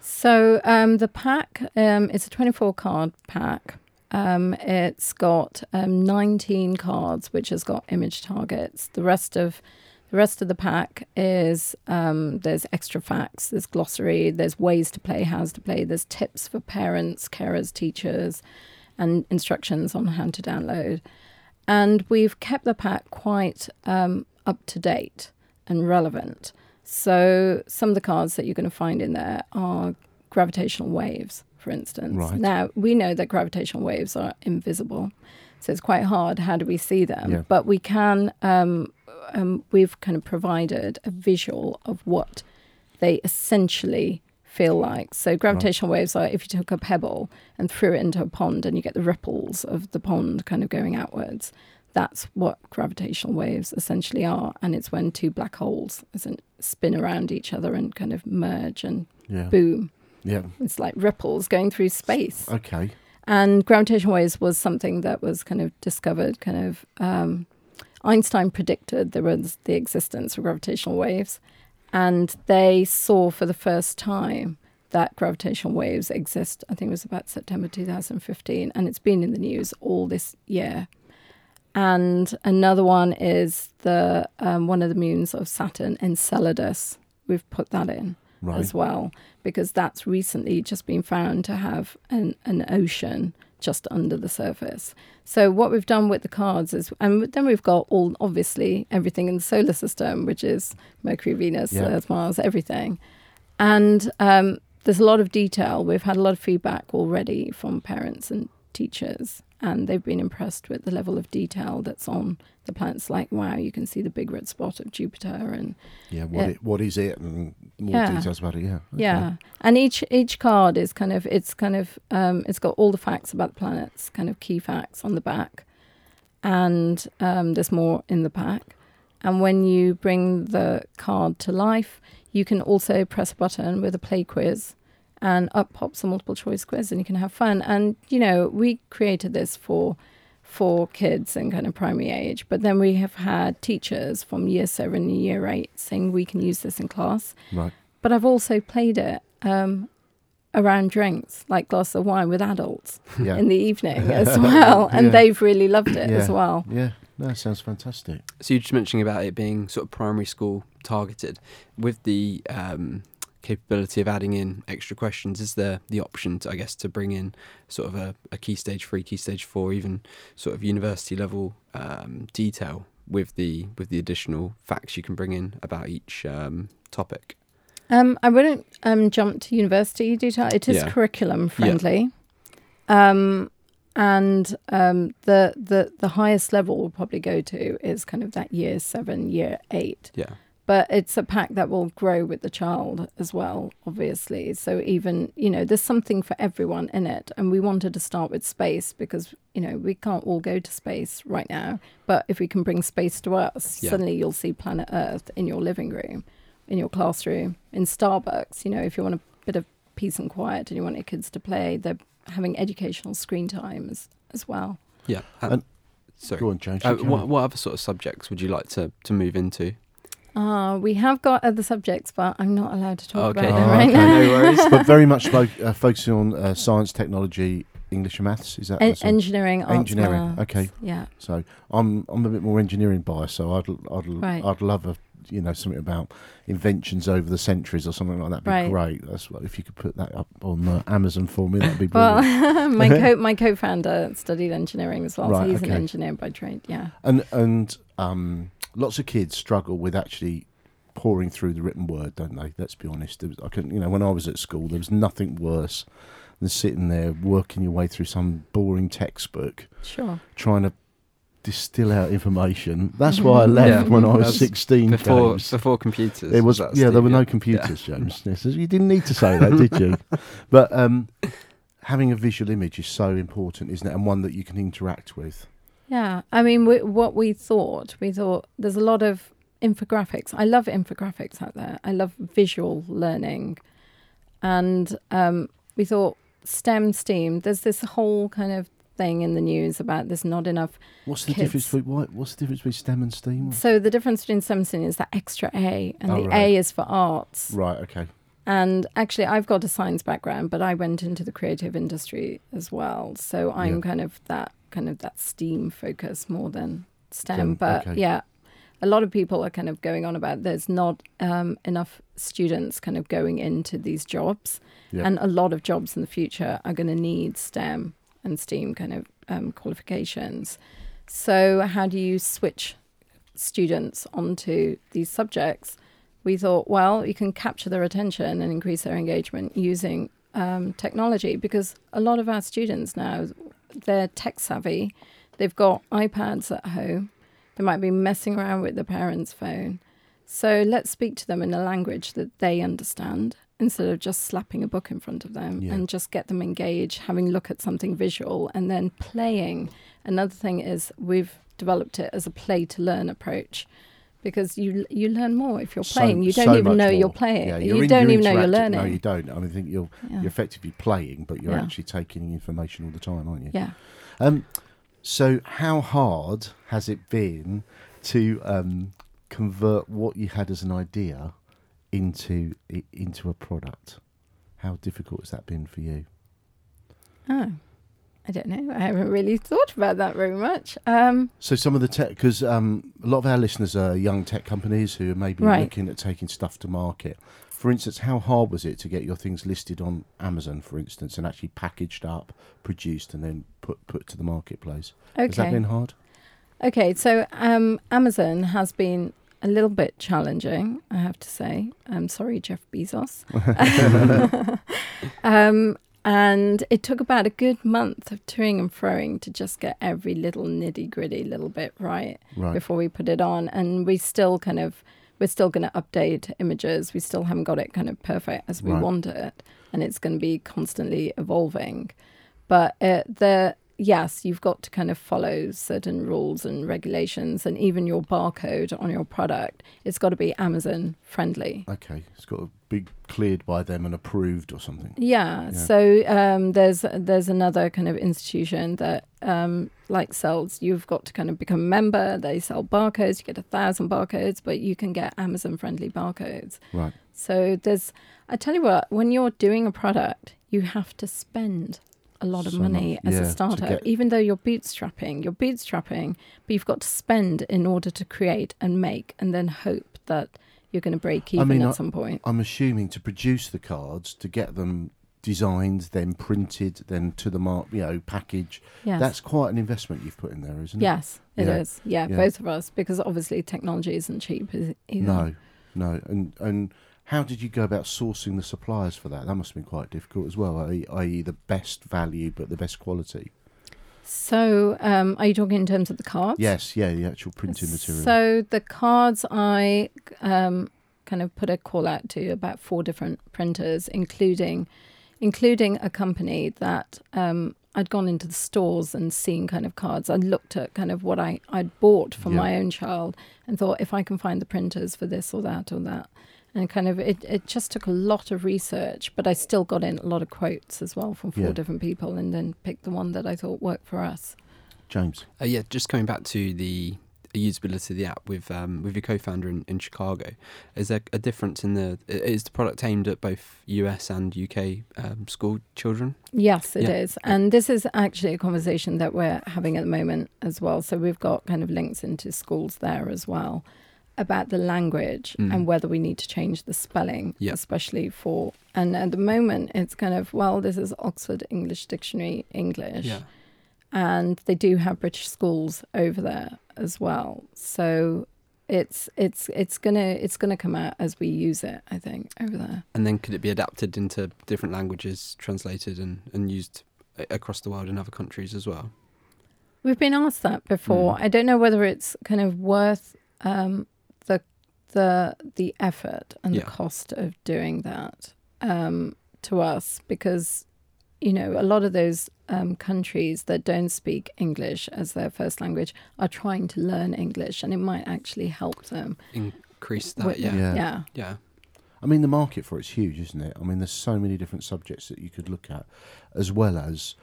So um, the pack, um, it's a 24 card pack. Um, it's got um, 19 cards, which has got image targets. The rest of the rest of the pack is um, there's extra facts, there's glossary, there's ways to play, how's to play, there's tips for parents, carers, teachers, and instructions on how to download. And we've kept the pack quite um, up to date and relevant. So some of the cards that you're going to find in there are gravitational waves, for instance. Right. Now we know that gravitational waves are invisible, so it's quite hard. How do we see them? Yeah. But we can. Um, um, we've kind of provided a visual of what they essentially feel like. So gravitational waves are if you took a pebble and threw it into a pond and you get the ripples of the pond kind of going outwards. That's what gravitational waves essentially are, and it's when two black holes isn't spin around each other and kind of merge and Yeah. boom. Yeah. It's like ripples going through space. Okay. And gravitational waves was something that was kind of discovered, kind of. Um, Einstein predicted there was the existence of gravitational waves, and they saw for the first time that gravitational waves exist. I think it was about September 2015, and it's been in the news all this year. And another one is the um, one of the moons of Saturn, Enceladus. We've put that in Right. as well because that's recently just been found to have an, an ocean just under the surface. So what we've done with the cards is, and then we've got all obviously everything in the solar system, which is Mercury, Venus, Yeah. Earth, Mars, everything, and um, there's a lot of detail. We've had a lot of feedback already from parents and teachers, and they've been impressed with the level of detail that's on the planets. Like, wow, you can see the big red spot of Jupiter, and Yeah. What Yeah. It, what is it and more Yeah. details about it? Yeah. Okay. yeah, and each each card is kind of it's kind of um, it's got all the facts about the planets, kind of key facts on the back, and um, there's more in the pack. And when you bring the card to life, you can also press a button with a play quiz, and up pops a multiple choice quiz, and you can have fun. And you know, we created this for for kids and kind of primary age, but then we have had teachers from year seven and year eight saying we can use this in class Right. but I've also played it um, around drinks, like glass of wine with adults Yeah. in the evening as well, and Yeah. they've really loved it as well. yeah. No, it sounds fantastic. So you're just mentioning about it being sort of primary school targeted. With the um, capability of adding in extra questions, is there the option to, I guess, to bring in sort of a, a key stage three, key stage four, even sort of university level um, detail with the with the additional facts you can bring in about each um, topic? Um, I wouldn't um, jump to university detail. It is Yeah. curriculum friendly, um, and um, the the the highest level we'll probably go to is kind of that year seven, year eight. Yeah. But it's a pack that will grow with the child as well obviously so even you know there's something for everyone in it and we wanted to start with space because you know we can't all go to space right now but if we can bring space to us Yeah. suddenly you'll see planet earth in your living room in your classroom in starbucks you know if you want a bit of peace and quiet and you want your kids to play they're having educational screen times as well Yeah. And- Sorry. Go on, James. Uh, what, what other sort of subjects would you like to, to move into? Uh, we have got other subjects, but I'm not allowed to talk Okay. about them Oh, right okay. now. No worries. but very much fo- uh, focusing on uh, science, technology, English, and maths. Is that En- the engineering, arts, Engineering, maths. okay. Yeah. So I'm I'm a bit more engineering biased. So I'd I'd Right. I'd love a you know something about inventions over the centuries or something like that. Be Right. great. That's what, if you could put that up on uh, Amazon for me. That'd be brilliant. Well, my co my co-founder studied engineering as well, Right, so he's an engineer by trade. Yeah. and and um, lots of kids struggle with actually pouring through the written word, don't they? Let's be honest. Was, I can, you know, when I was at school, there was nothing worse than sitting there working your way through some boring textbook, Sure. trying to distill out information. That's why I left Yeah, when I was sixteen. Before James. before computers. It was that's yeah. the- There were no computers, James. Yes, you didn't need to say that, did you? But um, having a visual image is so important, isn't it? And one that you can interact with. Yeah, I mean, we, what we thought, we thought there's a lot of infographics. I love infographics out there. I love visual learning, and um, we thought STEM, STEAM. There's this whole kind of thing in the news about there's not enough. What's the Kids. difference between what, What's the difference between STEM and STEAM? So the difference between STEM and STEAM is that extra A, and Oh, the right. A is for arts. Right. Okay. And actually, I've got a science background, but I went into the creative industry as well. So I'm Yeah. kind of that kind of that STEAM focus more than STEM. But okay. yeah, a lot of people are kind of going on about there's not um, enough students kind of going into these jobs, Yeah. and a lot of jobs in the future are going to need STEM and STEAM kind of um, qualifications. So how do you switch students onto these subjects? we thought, well, you can capture their attention and increase their engagement using um, technology because a lot of our students now, they're tech savvy. They've got iPads at home. They might be messing around with their parents' phone. So let's speak to them in a language that they understand instead of just slapping a book in front of them Yeah. and just get them engaged, having a look at something visual and then playing. Another thing is we've developed it as a play to learn approach because you you learn more if you're So- playing. you don't so even know you're playing. Yeah, you in- don't even know you're learning. No, you don't. I mean, I think you're yeah. you're effectively playing, but you're Yeah. actually taking information all the time, aren't you? yeah. Um, so how hard has it been to um, convert what you had as an idea into into a product? How difficult has that been for you? Oh, I don't know. I haven't really thought about that very much. Um, So some of the tech, because um, a lot of our listeners are young tech companies who are maybe Right. looking at taking stuff to market. For instance, how hard was it to get your things listed on Amazon, for instance, and actually packaged up, produced, and then put put to the marketplace? Has that okay. been hard? Okay, so um, Amazon has been a little bit challenging, I have to say. I'm sorry, Jeff Bezos. um, and it took about a good month of toing and froing to just get every little nitty gritty little bit right Right. before we put it on. And we still kind of, we're still going to update images. We still haven't got it kind of perfect as we Right. want it. And it's going to be constantly evolving. But uh, the, yes, you've got to kind of follow certain rules and regulations. And even your barcode on your product, it's got to be Amazon friendly. Okay, it's got to be cleared by them and approved or something. Yeah. Yeah. So um, there's there's another kind of institution that um, like sells. You've got to kind of become a member. They sell barcodes. You get a thousand barcodes, but you can get Amazon friendly barcodes. Right. So there's. I tell you what, when you're doing a product, you have to spend a lot of So money much, as yeah, a to startup, get- even though you're bootstrapping. You're bootstrapping, but you've got to spend in order to create and make, and then hope that you're going to break I even mean, at I- some point. I'm assuming to produce the cards, to get them designed, then printed, then to the mark, you know, package. Yes. That's quite an investment you've put in there, isn't it? Yes, it is. Yeah. yeah, Yeah. both of us, because obviously technology isn't cheap is- either. No, no. And and how did you go about sourcing the suppliers for that? That must have been quite difficult as well, i.e., i.e. the best value but the best quality. So, um, are you talking in terms of the cards? Yes, yeah, the actual printing material. So the cards, I um, kind of put a call out to about four different printers, including including a company that um, I'd gone into the stores and seen kind of cards. I looked at kind of what I I'd bought for Yeah. my own child and thought if I can find the printers for this or that or that. And kind of it, it just took a lot of research, but I still got in a lot of quotes as well from four Yeah. different people and then picked the one that I thought worked for us. James. Uh, yeah, just coming back to the usability of the app with um, with your co-founder in, in Chicago, is there a difference in the is the product aimed at both US and UK um, school children? Yes, it is, Yeah. And this is actually a conversation that we're having at the moment as well. So we've got kind of links into schools there as well about the language Mm. and whether we need to change the spelling, Yeah. especially for. And at the moment, it's kind of, well, this is Oxford English Dictionary English. And they do have British schools over there as well. So it's it's it's gonna it's gonna come out as we use it, I think, over there. And then could it be adapted into different languages, translated and, and used across the world in other countries as well? We've been asked that before. Mm. I don't know whether it's kind of worth um, the the the effort and Yeah. the cost of doing that um, to us because you know a lot of those um, countries that don't speak English as their first language are trying to learn English, and it might actually help them. Increase that, with- yeah. Yeah. yeah, Yeah. I mean, the market for it's huge, isn't it? I mean, there's so many different subjects that you could look at, as well as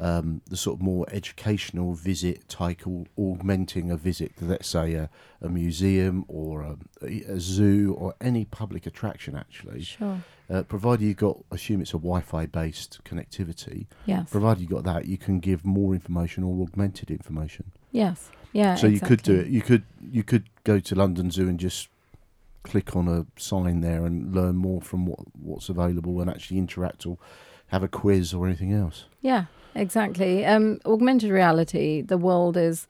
um, the sort of more educational visit type, au- augmenting a visit to, let's say, a, a museum or a, a zoo or any public attraction, actually. sure, Uh, provided you've got, assume it's a Wi-Fi based connectivity. yes, Provided you've got that, you can give more information or augmented information. yes, yeah. so you could do it. You could you could go to London Zoo and just click on a sign there and learn more from what what's available and actually interact or have a quiz or anything else. Yeah, exactly. Um, augmented reality, the world is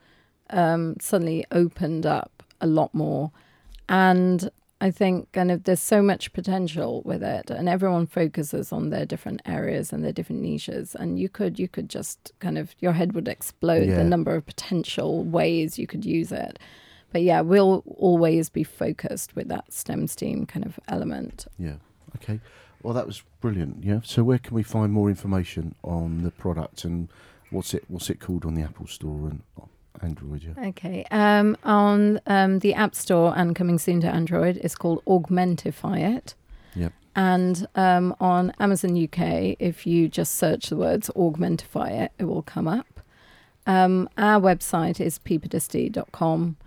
um, suddenly opened up a lot more. And I think kind of there's so much potential with it and everyone focuses on their different areas and their different niches. And you could you could just kind of your head would explode Yeah. the number of potential ways you could use it. But yeah, we'll always be focused with that STEM STEAM kind of element. Yeah. Okay. Well, that was brilliant. Yeah. So where can we find more information on the product and what's it what's it called on the Apple Store and Android? Yeah. Okay. Um, on um, the App Store and coming soon to Android, it's called Augmentify It. Yep. And um, on Amazon UK, if you just search the words Augmentify It, it will come up. Um, our website is peapodicity.com.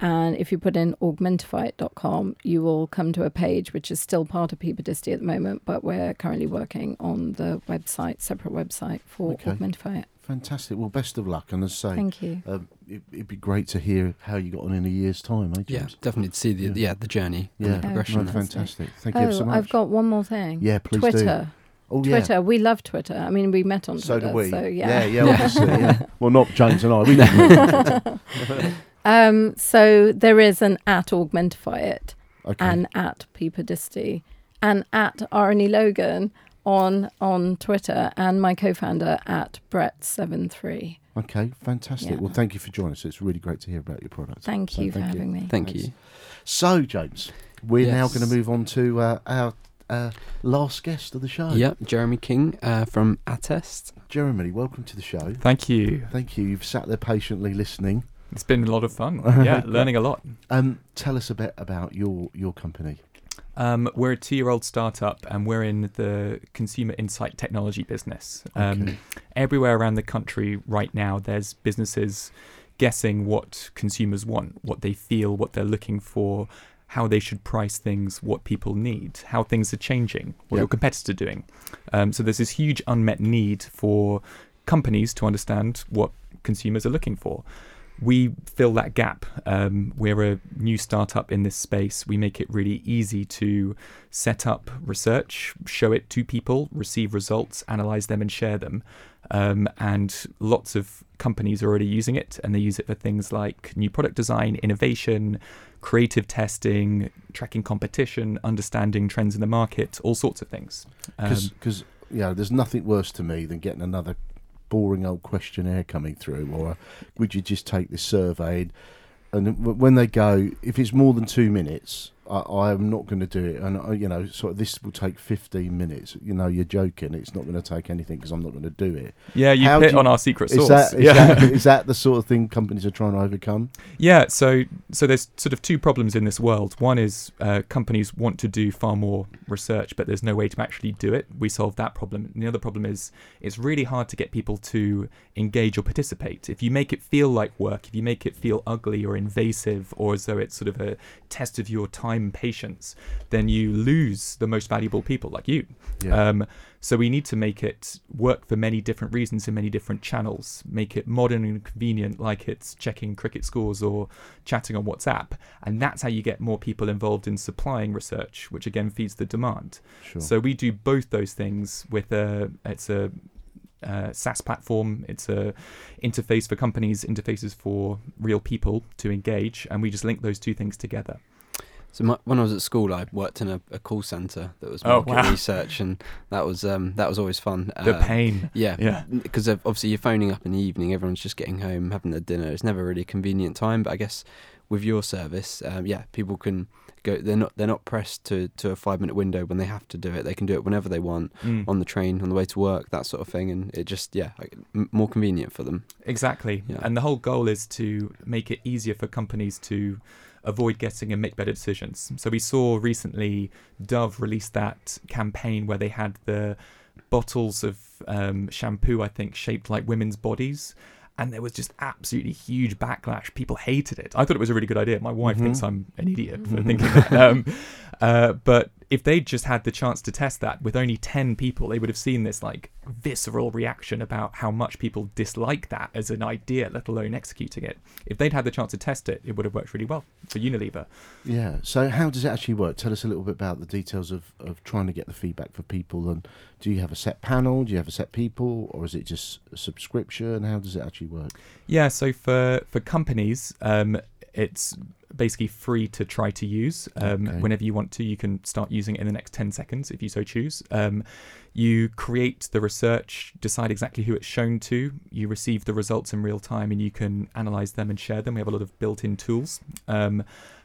And if you put in augmentifyit.com, you will come to a page which is still part of Peapodicity at the moment, but we're currently working on the website, separate website for Okay. Augmentify It. Fantastic. Well, best of luck. And as I say, Thank you. um, it, it'd be great to hear how you got on in a year's time, eh, Yeah, definitely to see the Yeah. yeah, the journey Yeah. and the Oh, progression. No, that's fantastic. Thank you Oh, so much. I've got one more thing. yeah, please do. Twitter. Oh, yeah. Twitter. We love Twitter. I mean, we met on So Twitter. do we. So yeah. yeah, yeah, obviously. yeah. Well, not James and I. We didn't. Um, so there is an at Augmentify It Okay. and at Peapodicity and at Ahrani Logan on on Twitter and my co-founder at Brett73. okay, fantastic. Yeah. Well, thank you for joining us. It's really great to hear about your product. Thank So you for having me. Thank Thanks. you. So, James, we're now going to move on to uh, our uh, last guest of the show. Yep, Jeremy King uh, from Attest. Jeremy, welcome to the show. Thank you. Thank you. You've sat there patiently listening. It's been a lot of fun. Yeah, learning a lot. Um, tell us a bit about your your company. Um, we're a two-year-old startup, and we're in the consumer insight technology business. Um, Okay. Everywhere around the country right now, there's businesses guessing what consumers want, what they feel, what they're looking for, how they should price things, what people need, how things are changing, what Yep. your competitors are doing. Um, so there's this huge unmet need for companies to understand what consumers are looking for. We fill that gap. Um, we're a new startup in this space. We make it really easy to set up research, show it to people, receive results, analyze them, and share them. Um, and lots of companies are already using it, and they use it for things like new product design, innovation, creative testing, tracking competition, understanding trends in the market, all sorts of things. Um, Because, you know, there's nothing worse to me than getting another boring old questionnaire coming through, or uh, would you just take this survey? And, and when they go, if it's more than two minutes, I, I'm not going to do it, and uh, you know, sort of this will take 15 minutes. You know, you're joking. It's not going to take anything because I'm not going to do it. Yeah, you How hit you- on our secret Is that, is, yeah. that, is that the sort of thing companies are trying to overcome? Yeah, so so there's sort of two problems in this world. One is uh, companies want to do far more research, but there's no way to actually do it. We solve that problem. And the other problem is it's really hard to get people to engage or participate. If you make it feel like work, if you make it feel ugly or invasive, or as though it's sort of a test of your time and patience, then you lose the most valuable people like you. Yeah. Um, so we need to make it work for many different reasons in many different channels. Make it modern and convenient, like it's checking cricket scores or chatting on WhatsApp, and that's how you get more people involved in supplying research, which again feeds the demand. sure. So we do both those things with a it's a uh, SaaS platform. It's a interface for companies, interfaces for real people to engage, and we just link those two things together. So my, when I was at school, I worked in a, a call center that was Oh, wow. research, and that was um, that was always fun. The Uh, pain. Yeah, Yeah. Because obviously you're phoning up in the evening, everyone's just getting home, having their dinner. It's never really a convenient time. But I guess with your service, um, yeah, people can go. They're not they're not pressed to to a five minute window when they have to do it. They can do it whenever they want Mm. on the train, on the way to work, that sort of thing, and it just yeah, more convenient for them. Exactly. Yeah. And the whole goal is to make it easier for companies to avoid getting and make better decisions. So we saw recently Dove released that campaign where they had the bottles of um, shampoo, I think, shaped like women's bodies. And there was just absolutely huge backlash. People hated it. I thought it was a really good idea. My wife Mhm. thinks I'm an idiot for Mhm. thinking that. Um, uh, but if they'd just had the chance to test that with only 10 people, they would have seen this like visceral reaction about how much people dislike that as an idea, let alone executing it. If they'd had the chance to test it, it would have worked really well for Unilever. Yeah. So how does it actually work? Tell us a little bit about the details of, of trying to get the feedback for people. And do you have a set panel? Do you have a set people, or is it just a subscription? How does it actually work? Yeah, so for for companies, um, it's basically free to try to use. Um, Okay. Whenever you want to, you can start using it in the next 10 seconds if you so choose. Um, you create the research, decide exactly who it's shown to, you receive the results in real time, and you can analyze them and share them. We have a lot of built in tools. Um,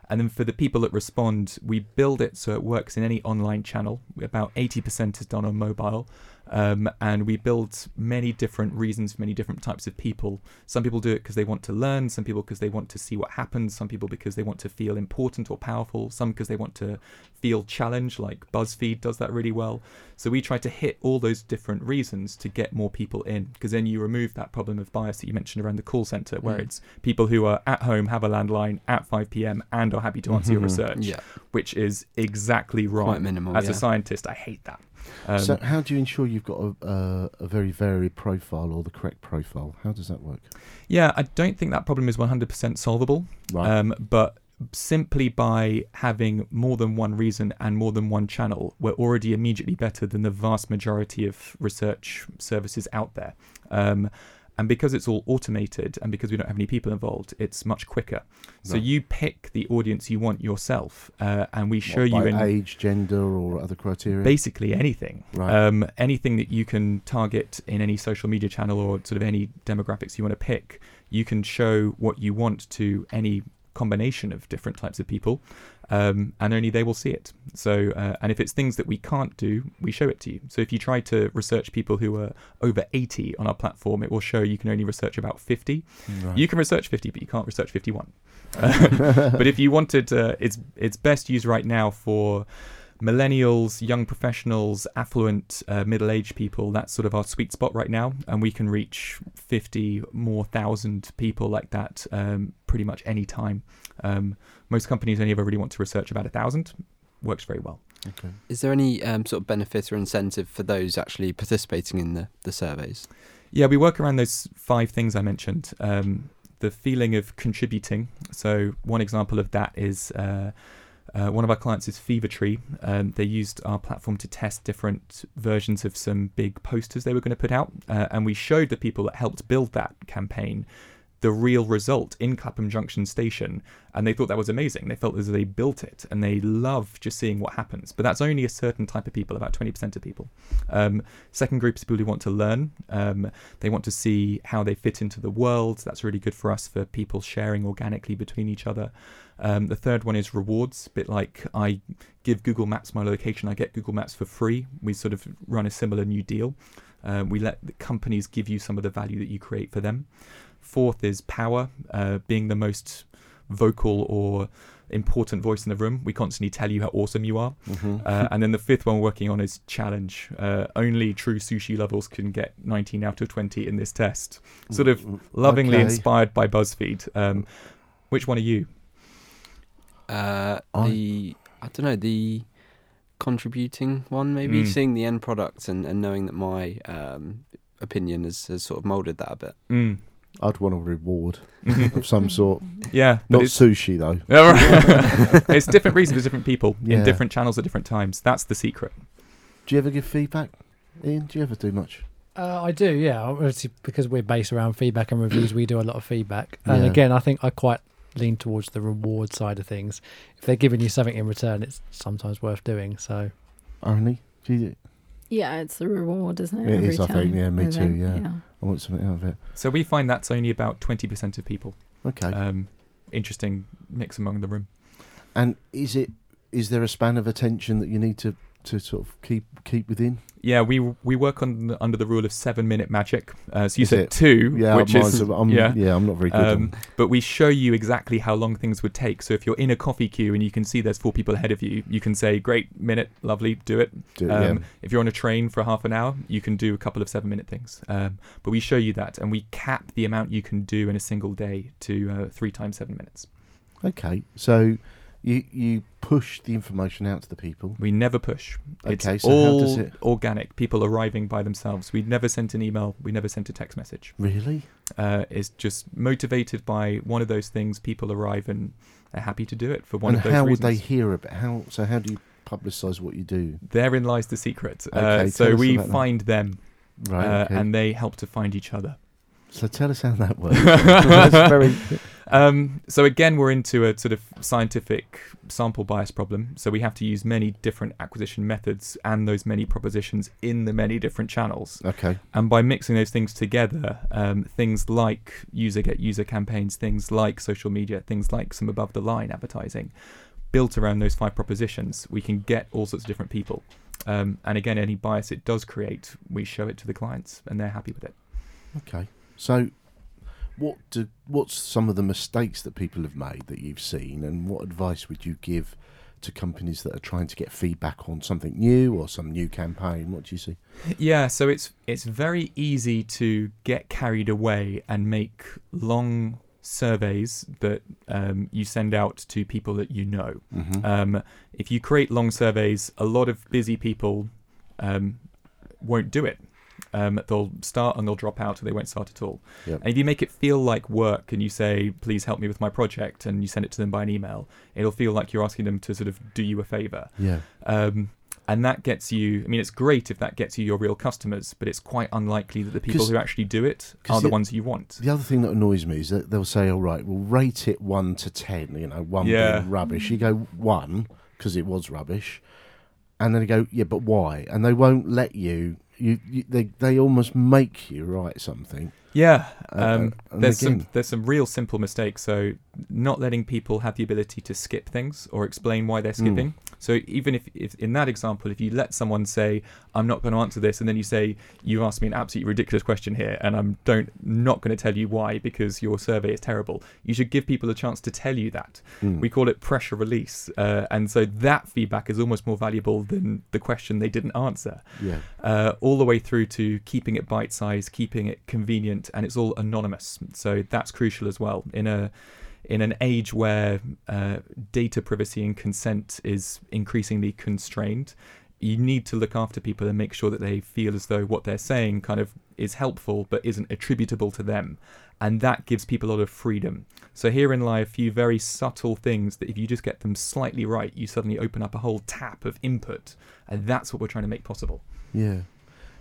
and then for the people that respond, we build it so it works in any online channel. About 80% is done on mobile. Um, and we build many different reasons for many different types of people. Some people do it because they want to learn, some people because they want to see what happens, some people because they want to feel important or powerful, some because they want to feel challenged, like BuzzFeed does that really well. So we try to hit all those different reasons to get more people in, because then you remove that problem of bias that you mentioned around the call center, where Mm. it's people who are at home, have a landline at 5 p.m., and are happy to answer your Mhm. research, Yeah, which is exactly wrong. quite minimal. As yeah. a scientist, I hate that. Um, so how do you ensure you've got a, a, a very varied profile or the correct profile? How does that work? yeah, I don't think that problem is 100% solvable. Right. Um, but simply by having more than one reason and more than one channel, we're already immediately better than the vast majority of research services out there. Um, and because it's all automated and because we don't have any people involved, it's much quicker. So Right. you pick the audience you want yourself, uh, and we show What, you by in age, gender, or other criteria. basically anything. Right. Um, anything that you can target in any social media channel or sort of any demographics you want to pick, you can show what you want to any combination of different types of people, um, and only they will see it. So, uh, and if it's things that we can't do, we show it to you. So, if you try to research people who are over 80 on our platform, it will show you can only research about 50. Right. You can research 50, but you can't research 51. but if you wanted, uh, it's it's best used right now for millennials, young professionals, affluent, uh, middle-aged people. That's sort of our sweet spot right now, and we can reach 50 more thousand people like that um, pretty much any time. Um, most companies only ever really want to research about a thousand. Works very well. okay. Is there any um, sort of benefit or incentive for those actually participating in the, the surveys? Yeah, we work around those five things I mentioned. Um, the feeling of contributing. So one example of that is uh, uh, one of our clients is Fever Tree. Um, they used our platform to test different versions of some big posters they were going to put out, uh, and we showed the people that helped build that campaign the real result in Clapham Junction Station, and they thought that was amazing. They felt as though they built it, and they love just seeing what happens. But that's only a certain type of people, about 20% of people. Um, second group is people who want to learn. Um, they want to see how they fit into the world. That's really good for us for people sharing organically between each other. Um, the third one is rewards, a bit like I give Google Maps my location, I get Google Maps for free. We sort of run a similar new deal. Um, we let the companies give you some of the value that you create for them. Fourth is power, uh, being the most vocal or important voice in the room. We constantly tell you how awesome you are. Mm-hmm. Uh, and then the fifth one we're working on is challenge. Uh, only true sushi levels can get 19 out of 20 in this test. Sort of lovingly Okay. inspired by BuzzFeed. Um, which one are you? Uh, I- the I don't know the contributing one maybe Mm. seeing the end product and, and knowing that my um, opinion has, has sort of molded that a bit. Mm. I'd want a reward of some sort. Yeah, Not it's, sushi though. Yeah, right. it's different reasons for different people Yeah. in different channels at different times. That's the secret. Do you ever give feedback, Ian? Do you ever do much? Uh, I do, yeah. Obviously, because we're based around feedback and reviews, we do a lot of feedback. And Yeah. again, I think I quite lean towards the reward side of things. If they're giving you something in return, it's sometimes worth doing. So, Only? Do you, Yeah, it's the reward, isn't it? It every is, I think. time, Yeah, me I too, think, yeah. I want something out of it. So we find that's only about 20% of people. Okay. Um, interesting mix among the room. and is it? Is there a span of attention that you need to, to sort of keep keep within? Yeah, we we work on under the rule of seven minute magic. Uh, so you Is said it? two, Yeah, which mine's is I'm, yeah. yeah. I'm not very good. Um, but we show you exactly how long things would take. So if you're in a coffee queue and you can see there's four people ahead of you, you can say, "Great minute, lovely, do it." do it, Um, yeah. If you're on a train for half an hour, you can do a couple of seven minute things. Um, but we show you that, and we cap the amount you can do in a single day to uh, three times seven minutes. Okay, so you you push the information out to the people. We never push. It's Okay, so how does it- organic. People arriving by themselves. We never sent an email. We never sent a text message. Really? Uh, it's just motivated by one of those things. People arrive and they're happy to do it for one and of those how reasons. would they hear about how? So how do you publicise what you do? Therein lies the secret. Okay, uh, so we find them, Right. uh, okay. and they help to find each other. So tell us how that works. Very. Um, so again, we're into a sort of scientific sample bias problem. So we have to use many different acquisition methods and those many propositions in the many different channels. Okay. And by mixing those things together, um, things like user get user campaigns, things like social media, things like some above the line advertising, built around those five propositions, we can get all sorts of different people. Um, and again, any bias it does create, we show it to the clients, and they're happy with it. Okay. So, what do what's some of the mistakes that people have made that you've seen, and what advice would you give to companies that are trying to get feedback on something new or some new campaign? What do you see? Yeah, so it's it's very easy to get carried away and make long surveys that um, you send out to people that you know. Mm-hmm. Um, if you create long surveys, a lot of busy people um, won't do it. Um, they'll start and they'll drop out, or they won't start at all. Yep. And if you make it feel like work and you say, "Please help me with my project," and you send it to them by an email, it'll feel like you're asking them to sort of do you a favor. yeah. Um, and that gets you. I mean, it's great if that gets you your real customers, but it's quite unlikely that the people who actually do it are the the- ones you want. The other thing that annoys me is that they'll say, "All right, we'll rate it one to ten. You know, one Yeah. being rubbish." You go one because it was rubbish, and then they go, "Yeah, but why?" And they won't let you. You, you they they almost make you write something. Yeah, Uh, um, and there's again- some there's some real simple mistakes. So not letting people have the ability to skip things or explain why they're Mm. So even if, if in that example, if you let someone say, "I'm not going to answer this," and then you say, "You asked me an absolutely ridiculous question here, and I'm don't not going to tell you why because your survey is terrible," you should give people a chance to tell you that. Mm. We call it pressure release, uh, and so that feedback is almost more valuable than the question they didn't answer yeah. uh, all the way through to keeping it bite sized, keeping it convenient, and it's all anonymous. So that's crucial as well. In a in an age where uh, data privacy and consent is increasingly constrained, you need to look after people and make sure that they feel as though what they're saying kind of is helpful but isn't attributable to them. And that gives people a lot of freedom. So herein lie a few very subtle things that if you just get them slightly right, you suddenly open up a whole tap of input. And that's what we're trying to make possible. Yeah,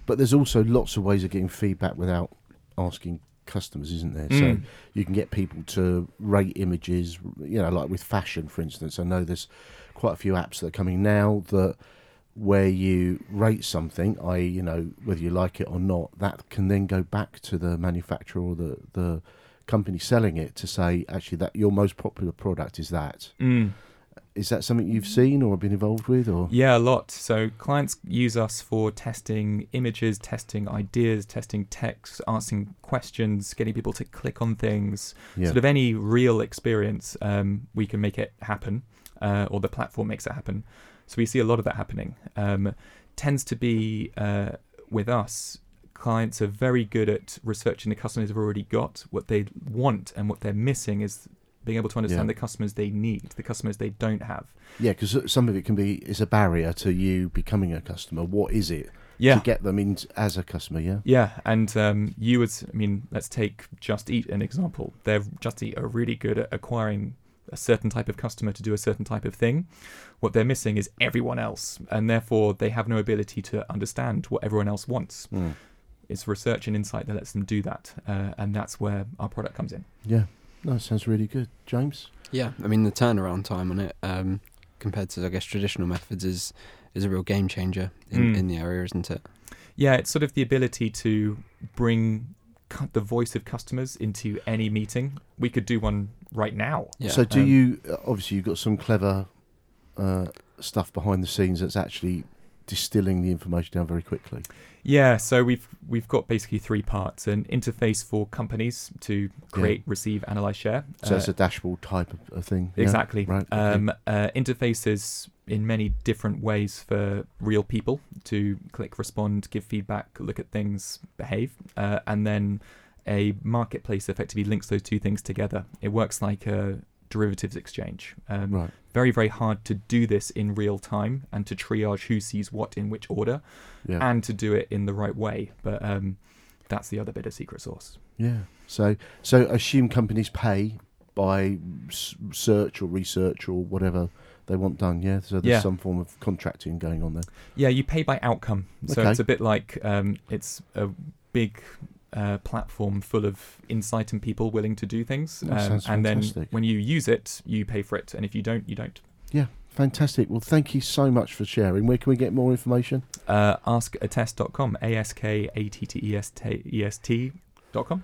but there's also lots of ways of getting feedback without asking customers, isn't there? So Mm. you can get people to rate images. You know, like with fashion, for instance. I know there's quite a few apps that are coming now that where you rate something, i.e., you know, whether you like it or not, that can then go back to the manufacturer or the the company selling it to say, actually, that your most popular product is that. Mm. Is that something you've seen or been involved with, or Yeah, a lot. So clients use us for testing images, testing ideas, testing text, asking questions, getting people to click on things. yeah, Sort of any real experience, um, we can make it happen, uh, or the platform makes it happen. So we see a lot of that happening. Um, tends to be uh, with us. Clients are very good at researching the customers they've already got, what they want, and what they're missing is being able to understand Yeah. the customers they need, the customers they don't have. yeah? Because some of it can be is a barrier to you becoming a customer. What is it Yeah, to get them in as a customer? Yeah, Yeah, and um, you would. I mean, let's take Just Eat an example. They're Just Eat are really good at acquiring a certain type of customer to do a certain type of thing. What they're missing is everyone else, and therefore they have no ability to understand what everyone else wants. Mm. It's research and insight that lets them do that, uh, and that's where our product comes in. yeah. No, it sounds really good, James. Yeah, I mean the turnaround time on it um, compared to I guess traditional methods is is a real game changer in, Mm. in the area, isn't it? Yeah, it's sort of the ability to bring cu- the voice of customers into any meeting. We could do one right now. Yeah. so, do um, you uh, obviously you've got some clever uh, stuff behind the scenes that's actually distilling the information down very quickly. Yeah, so we've we've got basically three parts: an interface for companies to create, receive, analyze, share. So Uh, it's a dashboard type of, thing. yeah? exactly. Right. okay. Um, uh, interfaces in many different ways for real people to click, respond, give feedback, look at things, behave, uh, and then a marketplace effectively links those two things together. It works like a derivatives exchange. Um, right. Very, very hard to do this in real time and to triage who sees what in which order Yeah. and to do it in the right way. But um, that's the other bit of secret sauce. yeah. So so assume companies pay by s- search or research or whatever they want done. Yeah. So there's Yeah. some form of contracting going on there. Yeah, you pay by outcome. So Okay. it's a bit like um, it's a big uh, platform full of insight and people willing to do things. Um, and then when you use it, you pay for it. And if you don't, you don't. Yeah. Fantastic. Well, thank you so much for sharing. Where can we get more information? Uh, askattest.com, A S K A T T E S T E S T.com.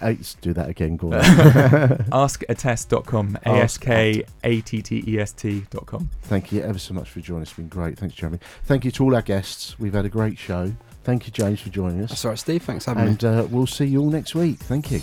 Let's do that again, Gordon. Askattest.com, A S K A T T E S T.com. Thank you ever so much for joining us. It's been great. Thanks, Jeremy. Thank you to all our guests. We've had a great show. Thank you, James, for joining us. That's all right, Steve. Thanks for having me. And uh, we'll see you all next week. Thank you.